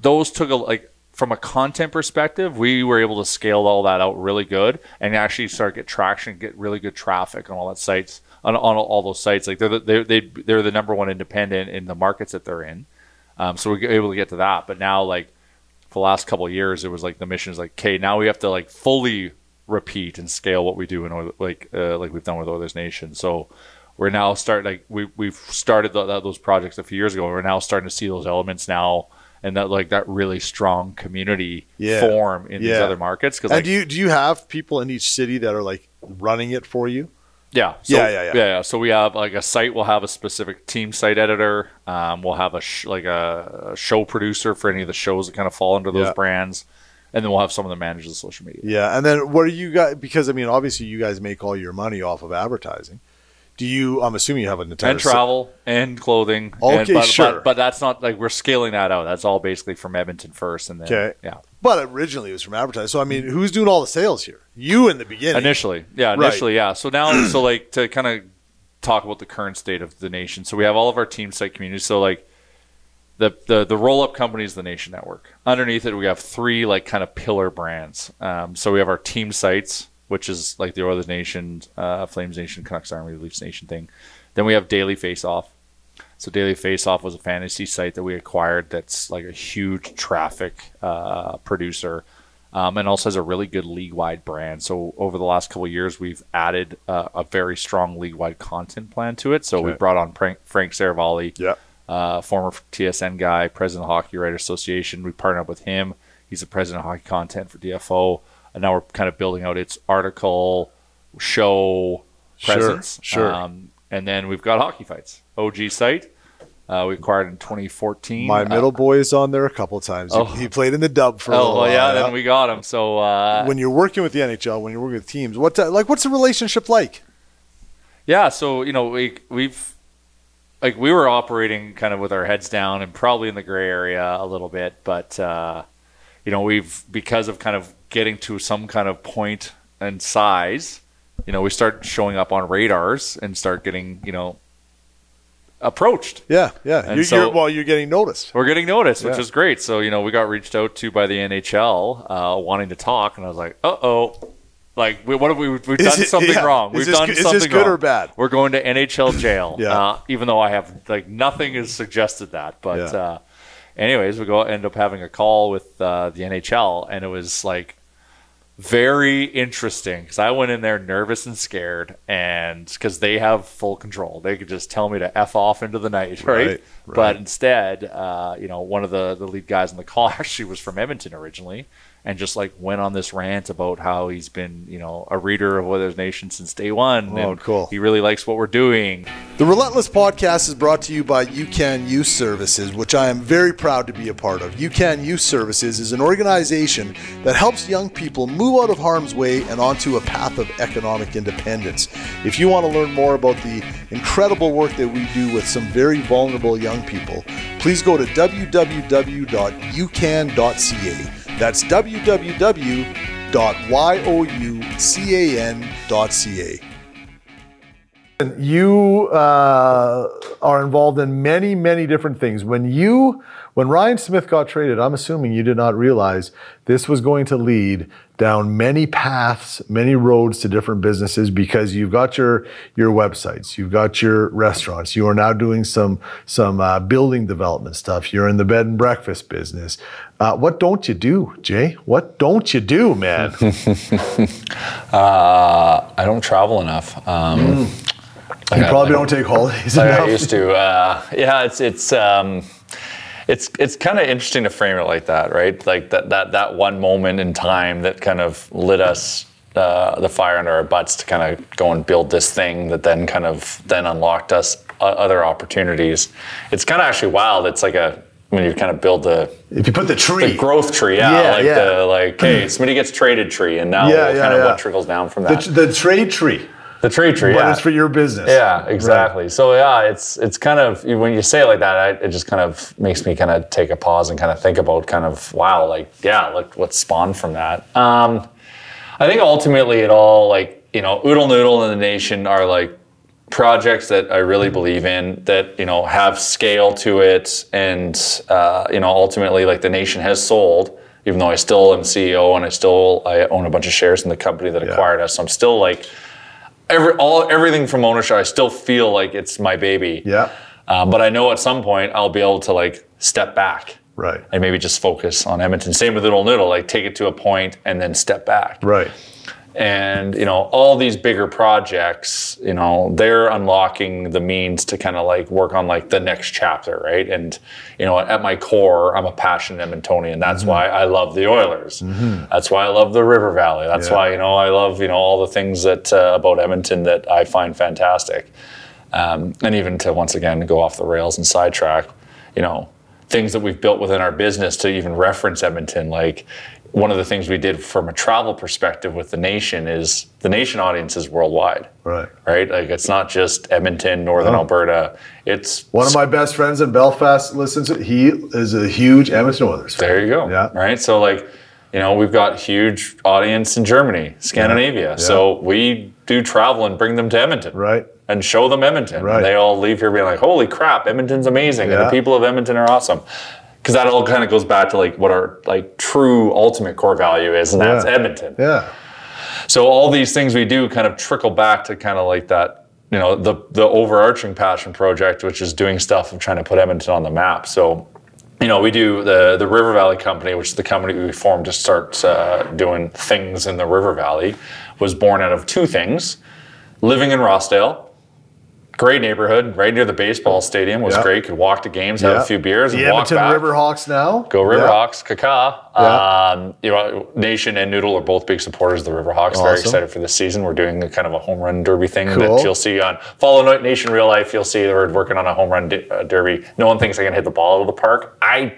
those took a like from a content perspective we were able to scale all that out really good and actually start get traction get really good traffic on all that sites on, on all those sites. Like they're the, they're they, they're the number one independent in the markets that they're in. Um, so we're able to get to that. But now, like for the last couple of years, it was like the mission is like, okay, now we have to like fully repeat and scale what we do in Oil- like uh, like we've done with Oilers Nation. So we're now start like we we've started the, that, those projects a few years ago. We're now starting to see those elements now. And that like that really strong community Yeah. form in these other markets because And like do you do you have people in each city that are like running it for you? Yeah. So, Yeah, yeah, yeah. So we have like a site. We'll have a specific team site editor. Um, we'll have a sh- like a, a show producer for any of the shows that kind of fall under those Yeah. brands, and then we'll have someone that manages the social media. Yeah, and then what are you guys? Because I mean, obviously, you guys make all your money off of advertising. Do you? I'm assuming you have an entire And travel and clothing. Okay, and, but, sure. But, but that's not like we're scaling that out. That's all basically from Edmonton first, and then Okay. yeah. But originally, it was from advertising. So I mean, who's doing all the sales here? You in the beginning. Initially, yeah, Right. initially, yeah. So now, so like to kind of talk about the current state of the nation. So we have all of our team site communities. So like the the the roll up company is the Nation Network. Underneath it, we have three like kind of pillar brands. Um, so we have our team sites, which is like the Oilers Nation, uh, Flames Nation, Canucks Army, Leafs Nation thing. Then we have Daily Faceoff. So Daily Faceoff was a fantasy site that we acquired. That's like a huge traffic uh, producer um, and also has a really good league-wide brand. So over the last couple of years, we've added uh, a very strong league-wide content plan to it. So we brought on Frank, Frank Seravalli, Yeah. Uh, former TSN guy, president of Hockey Writers Association. We partnered up with him. He's the president of hockey content for DFO, and now we're kind of building out its article, show presence. sure. Um, and then we've got Hockey Fights, OG site. Uh, we acquired in 2014. My Uh, middle boy is on there a couple times. He- Oh. He, played in the dub for a Oh, while. yeah, then we got him. So uh, when you're working with the NHL, when you're working with teams, what ti- like what's the relationship like? Yeah, so you know we we've like we were operating kind of with our heads down and probably in the gray area a little bit, but uh, you know we've because of kind of getting to some kind of point and size, you know we start showing up on radars and start getting you know approached. Yeah, yeah. And You're, so- you're, well, you're getting noticed. We're getting noticed, which Yeah. is great. So you know we got reached out to by the NHL uh, wanting to talk, and I was like, uh oh. Like, we, what have we? We've done it- something yeah. wrong. We've this done good- is this something good wrong. or bad? We're going to NHL jail. Yeah. uh, even though I have like nothing has suggested that, but Yeah. uh, anyways, we go end up having a call with uh, the NHL, and it was like very interesting because I went in there nervous and scared, and because they have full control, they could just tell me to f off into the night, right? Right, right. But instead, uh, you know, one of the the lead guys on the call actually was from Edmonton originally, and just like went on this rant about how he's been, you know, a reader of Oilers Nation since day one. Oh, and cool. He really likes what we're doing. The Relentless Podcast is brought to you by YOUCAN Youth Services, which I am very proud to be a part of. YOUCAN Youth Services is an organization that helps young people move out of harm's way and onto a path of economic independence. If you want to learn more about the incredible work that we do with some very vulnerable young people, please go to www.youcan.ca. That's www.youcan.ca. You uh, are involved in many, many different things. When you, when Ryan Smyth got traded, I'm assuming you did not realize this was going to lead down many paths, many roads to different businesses because you've got your your websites, you've got your restaurants. You are now doing some some uh, building development stuff. You're in the bed and breakfast business. Uh, what don't you do, Jay? What don't you do, man? Uh, I don't travel enough. Um, you probably don't take holidays like I used to. Uh, yeah, it's it's um, it's it's kind of interesting to frame it like that, right? Like that that that one moment in time that kind of lit us uh, the fire under our butts to kind of go and build this thing that then kind of then unlocked us o- other opportunities. It's kind of actually wild. It's like a when you kind of build the If you put the tree, the growth tree, yeah, Yeah, like yeah. the like, hey, somebody gets traded tree, and now Yeah, yeah, kind of what trickles down from the, that. the trade tree, The trade tree, but yeah. it's for your business. Yeah, exactly. So yeah, it's it's kind of when you say it like that, I, it just kind of makes me kind of take a pause and kind of think about kind of wow, like yeah, like what spawned from that. Um, I think ultimately it all like you know, Oodle Noodle and the Nation are like projects that I really believe in that you know have scale to it, and uh, you know ultimately like the Nation has sold. Even though I still am CEO and I still I own a bunch of shares in the company that acquired us, so I'm still like every all everything from ownership. I still feel like it's my baby. Yeah. Um, but I know at some point I'll be able to like step back Right. and maybe just focus on Edmonton. Same with Oodle Noodle, like take it to a point and then step back. Right. And you know, all these bigger projects, you know, they're unlocking the means to kind of like work on like the next chapter, right? And you know, at my core, I'm a passionate Edmontonian. That's Mm-hmm. why I love the Oilers. That's why I love the River Valley. That's Yeah. why you know I love you know all the things that uh, about Edmonton that I find fantastic. Um, and even to once again go off the rails and sidetrack, you know, things that we've built within our business to even reference Edmonton. Like one of the things we did from a travel perspective with the nation is the nation audience is worldwide, Right. right? Like it's not just Edmonton, Northern Oh. Alberta. It's One of my best friends in Belfast listens. To, he is a huge Edmonton Oilers fan. there you go. Yeah. Right. So like, you know, we've got huge audience in Germany, Scandinavia. So we do travel and bring them to Edmonton. Right. and show them Edmonton. Right. And they all leave here being like, holy crap, Edmonton's amazing. And the people of Edmonton are awesome. Because that all kind of goes back to like what our like true ultimate core value is, and that's Edmonton. Yeah. So all these things we do kind of trickle back to kind of like that, you know, the the overarching passion project, which is doing stuff of trying to put Edmonton on the map. So, you know, we do the the River Valley Company, which is the company we formed to start uh, doing things in the River Valley, was born out of two things: living in Rossdale. Great neighborhood, right near the baseball stadium. Was Yeah. great. Could walk to games, have Yeah. a few beers, The and walk Edmonton back. Riverhawks now. Go Riverhawks, Kaka. Yeah. Um, you know, Nation and Noodle are both big supporters of the Riverhawks. Very excited for this season. We're doing a kind of a home run derby thing Cool. that you'll see on Follow No- Nation Real Life. You'll see that we're working on a home run di- uh, derby. No one thinks I can hit the ball out of the park. I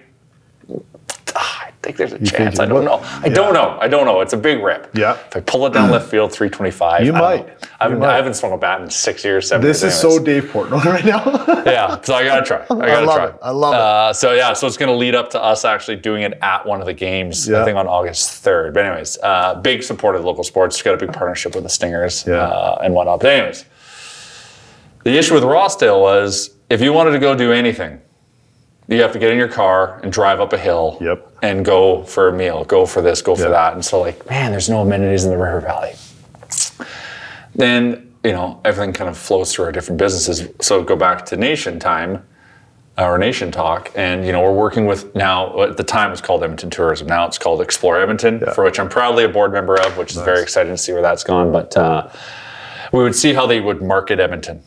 think there's a think chance. I don't know. I don't know. I don't know. It's a big rip. Yeah. If I pull it down left field, 325. You I might. I haven't, You might. I haven't swung a bat in six years, seven This years. is anyways so Dave Portnoy right now. yeah, so I gotta try. I gotta love try. it. I love it. Uh, so yeah, so it's gonna lead up to us actually doing it at one of the games. Yeah. I think on August third. But anyways, uh, big support of local sports. Got a big partnership with the Stingers Yeah. uh, and whatnot. But anyways, the issue with Rossdale was if you wanted to go do anything, you have to get in your car and drive up a hill. Yep. And go for a meal. Go for this. Go for that. And so like, man, there's no amenities in the River Valley then you know everything kind of flows through our different businesses so go back to nation time our nation talk and you know we're working with now at the time it was called edmonton tourism now it's called explore edmonton for which i'm proudly a board member of which is very exciting to see where that's gone but uh, we would see how they would market edmonton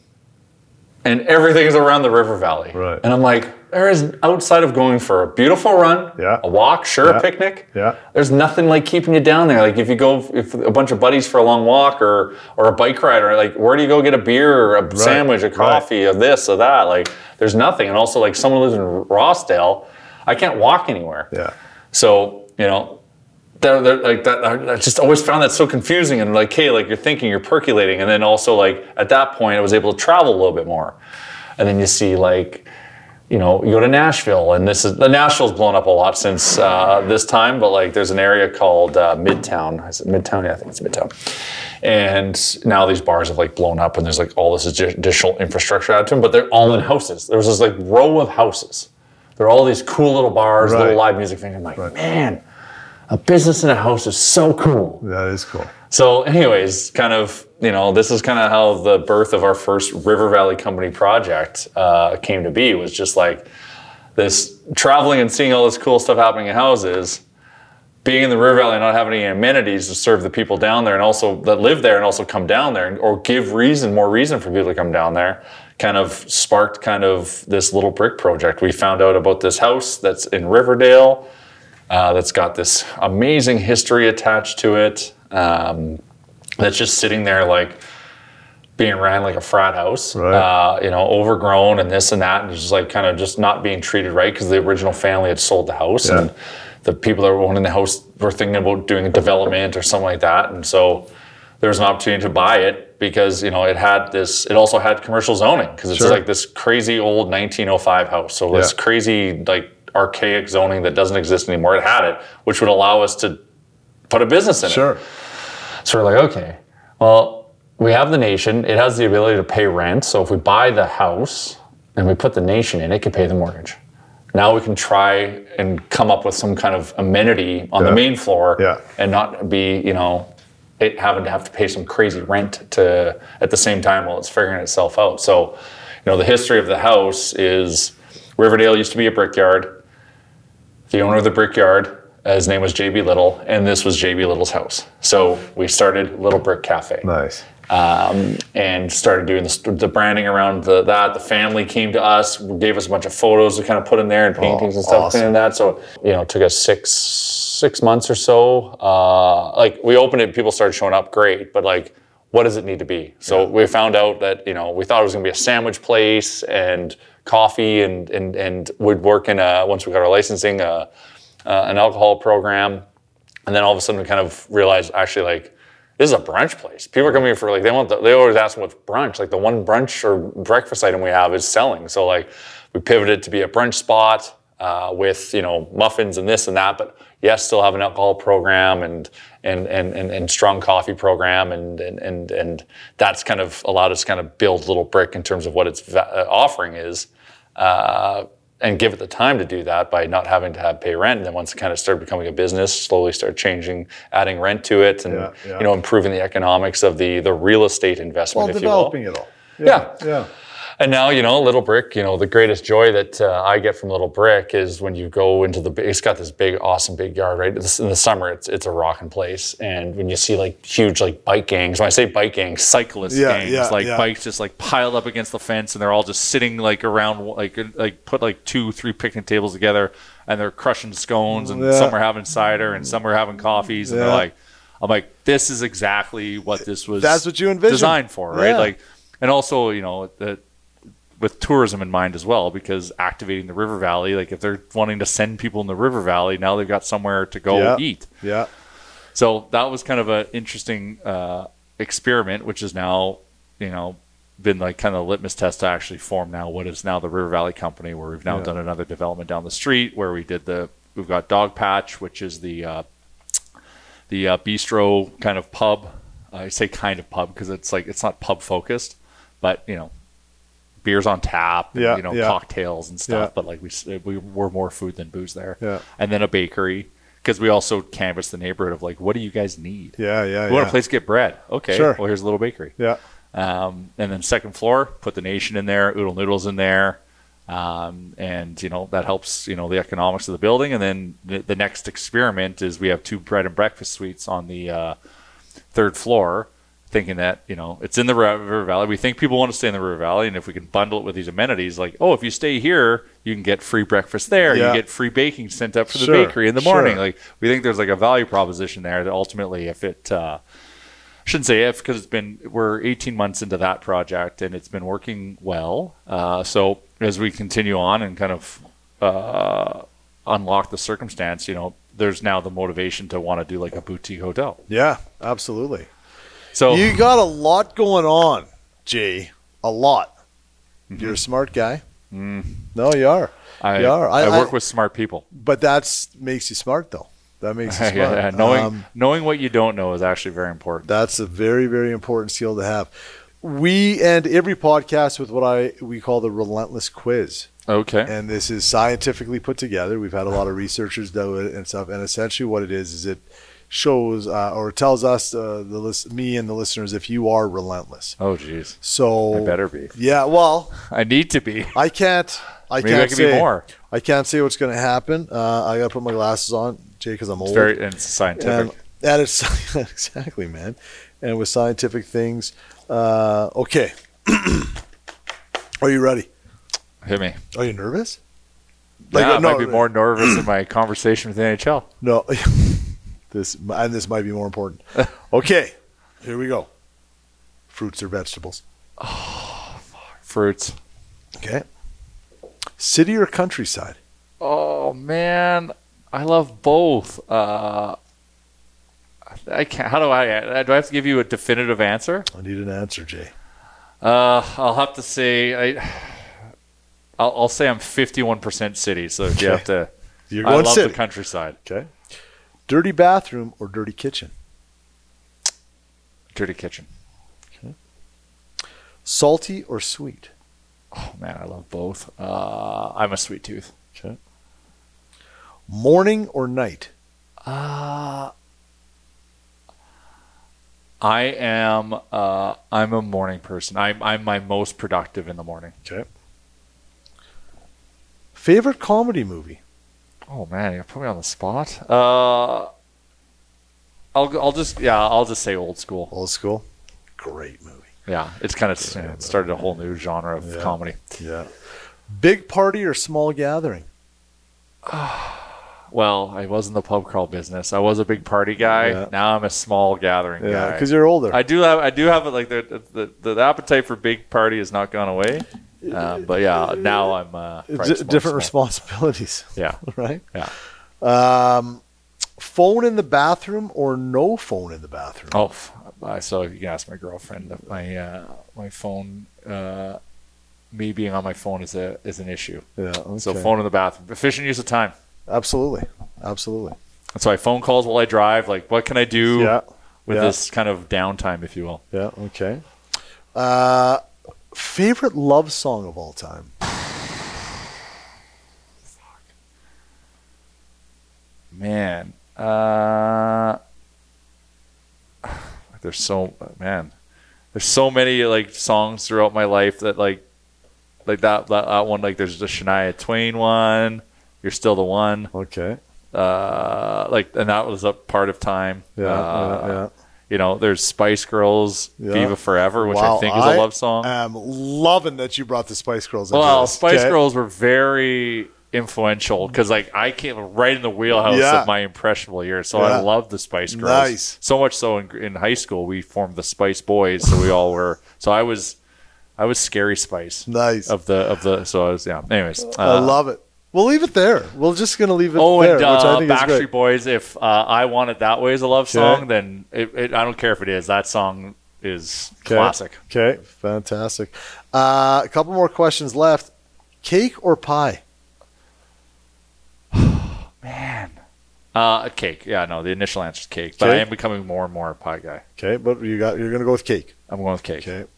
and everything is around the river valley Right. and i'm like there is outside of going for a beautiful run Yeah. a walk sure Yeah. a picnic Yeah. there's nothing like keeping you down there. Like if you go if a bunch of buddies for a long walk or or a bike ride or like where do you go get a beer or a sandwich, a coffee, or this or that? Like there's nothing. And also like someone lives in Rossdale, I can't walk anywhere. yeah. So you know, they're, they're like that. I just always found that so confusing. And like, hey, like you're thinking, you're percolating, and then also like at that point, I was able to travel a little bit more. And then you see like, you know, you go to Nashville, and this is the Nashville's blown up a lot since uh, this time. But like, there's an area called uh, Midtown. Is it Midtown? Yeah, I think it's Midtown. And now these bars have like blown up, and there's like all this additional infrastructure added to them. But they're all in houses. there's this like row of houses. There are all these cool little bars, Right. little live music things. I'm like, man, a business in a house is so cool. That is cool. So, anyways, kind of, you know, this is kind of how the birth of our first River Valley Company project uh, came to be. Was just like this traveling and seeing all this cool stuff happening in houses, being in the River Valley and not having any amenities to serve the people down there, and also that live there and also come down there, or give reason, more reason for people to come down there. Kind of sparked kind of this little brick project. We found out about this house that's in Riverdale uh, that's got this amazing history attached to it. Um, that's just sitting there like being ran like a frat house, Right. uh, you know, overgrown and this and that, and just like kind of just not being treated right because the original family had sold the house Yeah. and the people that were owning the house were thinking about doing a development or something like that, and so there was an opportunity to buy it because you know it had this. It also had commercial zoning because it's Sure. like this crazy old 1905 house. So this crazy like archaic zoning that doesn't exist anymore. It had it, which would allow us to put a business in it. Sure. So we're like, okay, well, we have the nation. It has the ability to pay rent. So if we buy the house and we put the nation in, it can pay the mortgage. Now we can try and come up with some kind of amenity on Yeah. the main floor Yeah. and not be, you know, it having to have to pay some crazy rent to at the same time while it's figuring itself out. So, you know, the history of the house is Riverdale used to be a brickyard. The owner of the brickyard, uh, his name was JB Little, and this was JB Little's house. So we started Little Brick Cafe Nice. um, and started doing the, the branding around the, that. The family came to us, gave us a bunch of photos to kind of put in there and paintings and stuff awesome. and that. So you know, it took us six six months or so. Uh, like we opened it, people started showing up, great, but like. What does it need to be? So we found out that you know we thought it was going to be a sandwich place and coffee and and and would work in a once we got our licensing uh, uh, an alcohol program and then all of a sudden we kind of realized actually like this is a brunch place. People are coming here for like they want the, they always ask what's brunch. Like the one brunch or breakfast item we have is selling. So like we pivoted to be a brunch spot uh, with you know muffins and this and that, but yes, still have an alcohol program and and and and, and strong coffee program and, and and and that's kind of allowed us to kind of build little brick in terms of what its uh, offering is. Uh, and give it the time to do that by not having to have pay rent. And then once it kind of started becoming a business, slowly start changing, adding rent to it, and Yeah, yeah. you know improving the economics of the the real estate investment, Well, if you will. developing it all. Yeah. Yeah. And now, you know, Little Brick, you know, the greatest joy that uh, I get from Little Brick is when you go into the, it's got this big, awesome big yard, right? In the summer, it's it's a rocking place. And when you see like huge like bike gangs, when I say bike gangs, cyclist Yeah, gangs, yeah, like yeah. bikes just like piled up against the fence, and they're all just sitting like around, like like put like two, three picnic tables together, and they're crushing scones, and some are having cider, and some are having coffees, and they're like, I'm like, this is exactly what this was. That's what you envisioned. designed for, right? Like, and also, you know, that with tourism in mind as well, because activating the river valley, like if they're wanting to send people in the river valley, now they've got somewhere to go Yeah. eat. Yeah. So that was kind of an interesting uh, experiment, which is now, you know, been like kind of the litmus test to actually form now what is now the River Valley Company, where we've now Yeah. done another development down the street where we did the we've got Dog Patch, which is the uh, the uh, bistro kind of pub. I say kind of pub because it's like it's not pub focused, but you know, beers on tap, and, Yeah, you know, yeah. cocktails and stuff. Yeah. But like we we were more food than booze there Yeah. and then a bakery because we also canvassed the neighborhood of like, what do you guys need? Yeah. Yeah. We want a place to get bread. Okay, Sure. well here's a little bakery. Yeah. Um, and then second floor, put the nation in there, oodle noodles in there, um, and you know that helps you know the economics of the building. And then the, the next experiment is we have two bread and breakfast suites on the uh, third floor. Thinking that you know it's in the River Valley, we think people want to stay in the River Valley, and if we can bundle it with these amenities, like oh, if you stay here, you can get free breakfast there, Yeah. you get free baking sent up for the Sure, bakery in the morning. sure. Like we think there's like a value proposition there that ultimately, if it uh, shouldn't say if because it's been we're 18 months into that project and it's been working well. Uh, so as we continue on and kind of uh, unlock the circumstance, you know, there's now the motivation to want to do like a boutique hotel. Yeah. Absolutely. So You got a lot going on, Jay. A lot. Mm-hmm. You're a smart guy. No, you are. I, you are. I, I- work I- with smart people. But that makes you smart, though. That makes you Yeah, smart. yeah, knowing Um, knowing what you don't know is actually very important. That's a very, very important skill to have. We end every podcast with what I we call the relentless quiz, Okay. and this is scientifically put together. We've had a lot of researchers do it and stuff, and essentially what it is is it shows uh, or tells us uh, the list, me and the listeners if you are relentless. oh, jeez. So I better be. Yeah, well, I need to be. I can't. I Maybe can't I can say be more. I can't say what's going to happen. Uh, I got to put my glasses on, Jay, because I'm It's old. very and it's scientific. and, and it's exactly, man. And with scientific things, uh, okay. Are you ready? Hit me. Are you nervous? yeah, I might be more nervous in my conversation with the NHL. No, this and this might be more important. Okay, here we go. Fruits or vegetables? Fruits. Okay. City or countryside? Oh man, I love both. Uh, I can't. How do I? Do I have to give you a definitive answer? I need an answer, Jay. Uh, I'll have to say I. I'll, I'll say I'm 51% city. So if you have to, You're going I love city. the countryside. Okay. Dirty bathroom or dirty kitchen? Dirty kitchen. Okay. Salty or sweet? Oh man, I love both. Uh, I'm a sweet tooth. Okay. Morning or night? Uh, I am. Uh, I'm a morning person. I'm. I'm my most productive in the morning. Okay. Favorite comedy movie? Oh man, you put me on the spot. Uh, I'll. I'll just. Yeah, I'll just say old school. Old school. Great movie. Yeah, it's kind of it started a whole new genre of Yeah. comedy. Yeah. Big party or small gathering? Well, I was in the pub crawl business. I was a big party guy. Yeah. Now I'm a small gathering Yeah, guy. because you're older. I do have. I do have like the the, the appetite for big party has not gone away. Uh, but yeah, now I'm uh, It's probably di- small- different small. responsibilities, Yeah, right? yeah. Um, phone in the bathroom or no phone in the bathroom? Oh, I so you can ask my girlfriend. My uh, my phone. Uh, me being on my phone is a is an issue. Yeah. So phone in the bathroom. Efficient use of time. Absolutely. Absolutely. That's why I phone calls while I drive. Like, what can I do Yeah. with yeah. this kind of downtime, if you will? Yeah. Okay. Uh, favorite love song of all time? Man, uh, there's so man, there's so many like songs throughout my life that like, like that that, that one like there's the Shania Twain one. You're still the one. Okay. Uh, like and that was a part of time. Yeah. Uh, yeah, yeah. You know, there's Spice Girls, Yeah. Viva Forever, which Wow, I think is a love song. I'm loving that you brought the Spice Girls. Into Well, this. Spice Okay. Girls were very influential because like I came right in the wheelhouse Yeah. of my impressionable years, so Yeah. I love the Spice Girls. Nice. So much so in, in high school we formed the Spice Boys, so we all were. So I was, I was Scary Spice Nice. of the of the. So I was yeah. Anyways, I uh, love it. We'll leave it there. We're just gonna leave it there. Oh, there, and which I uh, think is Backstreet. Boys. If uh, I want it that way as a love song, then it, it, I don't care if it is. That song is Okay. classic. Okay, fantastic. Uh, a couple more questions left. Cake or pie? Man, uh, cake. Yeah, no, the initial answer is cake, but I am becoming more and more a pie guy. Okay, but you got you're gonna go with cake. I'm going with cake. Okay.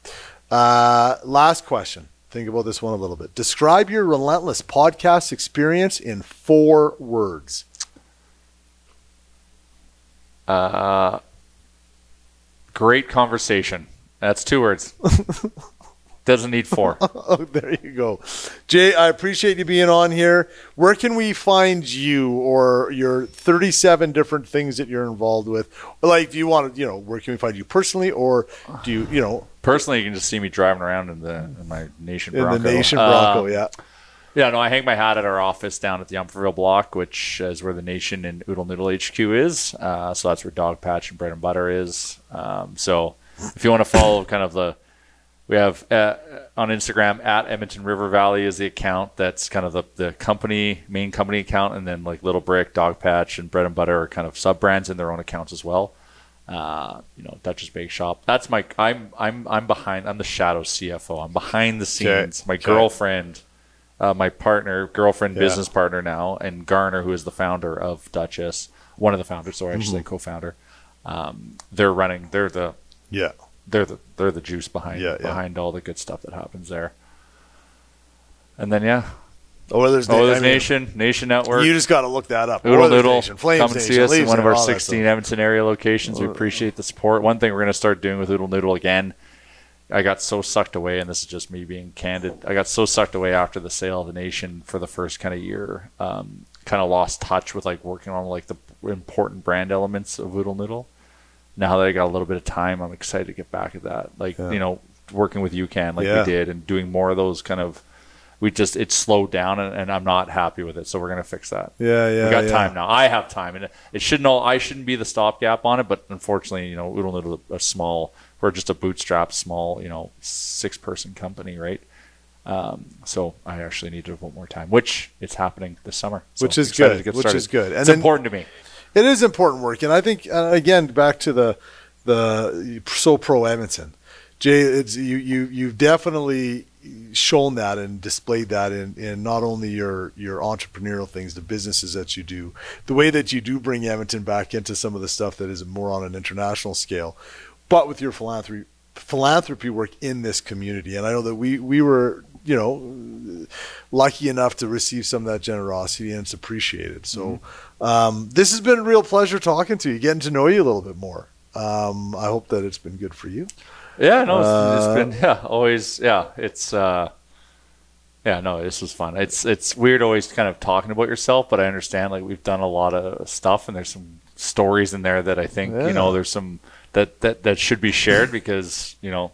Uh, last question. Think about this one a little bit. Describe your relentless podcast experience in four words. Uh, great conversation. That's two words. Doesn't need four. Oh, there you go. Jay, I appreciate you being on here. Where can we find you or your 37 different things that you're involved with? Like, do you want to, you know, where can we find you personally or do you, you know, Personally, you can just see me driving around in the in my nation in the Nation Uh, Bronco? yeah. Yeah, no, I hang my hat at our office down at the Umferville block, which is where the Nation and Oodle Noodle HQ is. Uh, so that's where Dog Patch and Bread and Butter is. Um, so if you want to follow kind of the, we have uh, on Instagram at Edmonton River Valley is the account that's kind of the, the company, main company account. And then like Little Brick, Dog Patch, and Bread and Butter are kind of sub brands in their own accounts as well. Uh, you know, Duchess Bake Shop. That's my, I'm, I'm, I'm behind, I'm the shadow CFO. I'm behind the scenes. My Okay. girlfriend, uh, my partner, girlfriend, Yeah. business partner now, and Garner, who is the founder of Duchess, one of the founders, sorry, I should Mm-hmm. say co-founder. Um, they're running. They're the Yeah. They're the they're the juice behind Yeah, yeah. behind all the good stuff that happens there. And then yeah, Oh, there's, oh, I there's mean, Nation Nation Network. You just got to look that up. Oodle Oilers Noodle, Nation, Flames come and Nation, us in one of our 16 stuff. Edmonton area locations. We appreciate the support. One thing we're going to start doing with Oodle Noodle again, I got so sucked away, and this is just me being candid. I got so sucked away after the sale of the nation for the first kind of year. Um, kind of lost touch with like working on like the important brand elements of Oodle Noodle. Now that I got a little bit of time, I'm excited to get back at that. Like Yeah. you know, working with YOUCAN like Yeah. we did, and doing more of those kind of. We just it slowed down, and, and I'm not happy with it. So we're gonna fix that Yeah, yeah. we got yeah. time now. I have time, and it shouldn't. All, I shouldn't be the stopgap on it, but unfortunately, you know, Oodle Noodle a small. We're just a bootstrap, small, you know, six-person company, right? Um, so I actually need to put more time, which it's happening this summer. So Which is good, which started. is good. And it's then- important to me. It is important work, and I think uh, again back to the the so pro Edmonton, Jay. It's you you you've definitely shown that and displayed that in, in not only your your entrepreneurial things, the businesses that you do, the way that you do bring Edmonton back into some of the stuff that is more on an international scale, but with your philanthropy philanthropy work in this community. And I know that we we were you know lucky enough to receive some of that generosity and it's appreciated. So um, this has been a real pleasure talking to you, getting to know you a little bit more. Um, I hope that it's been good for you. Yeah, no, it's, it's Uh, been yeah, always yeah, it's uh yeah, no, this was fun. It's it's weird always kind of talking about yourself, but I understand like we've done a lot of stuff and there's some stories in there that I think, Yeah. you know, there's some that that that should be shared because, you know,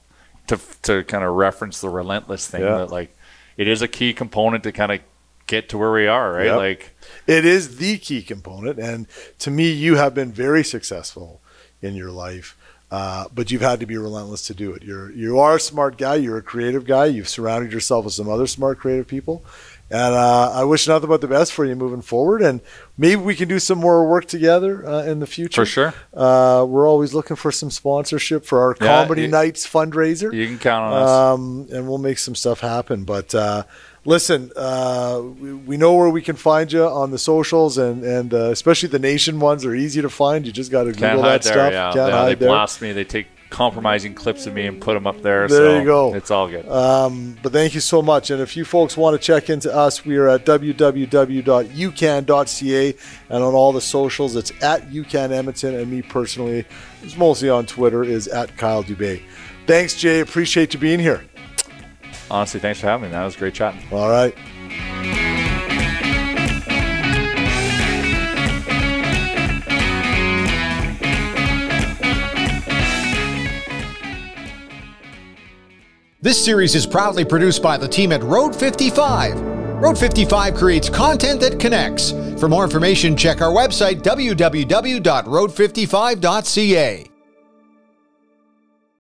to to kind of reference the relentless thing Yeah. that like it is a key component to kind of get to where we are, right? Yep. Like It is the key component, and to me, you have been very successful in your life. Uh, but you've had to be relentless to do it. You're you are a smart guy. You're a creative guy. You've surrounded yourself with some other smart, creative people, and uh, I wish nothing but the best for you moving forward. And maybe we can do some more work together uh, in the future. for sure. Uh, we're always looking for some sponsorship for our Yeah, comedy you- nights fundraiser You can count on us. um, and we'll make some stuff happen. But uh, listen, uh, we, we know where we can find you on the socials, and and uh, especially the nation ones are easy to find. You just got to Google that there, stuff. yeah. Can't yeah hide they there. blast me. They take compromising clips of me and put them up there. There so you go. It's all good. Um, but thank you so much. And if you folks want to check into us, we are at www.youcan.ca and on all the socials, it's at YOUCAN Edmonton. And me personally, it's mostly on Twitter, is at Kyle Dubé. Thanks, Jay. Appreciate you being here. Honestly, thanks for having me. That was great chatting. All right. This series is proudly produced by the team at Road 55. Road 55 creates content that connects. For more information, check our website, www.road55.ca.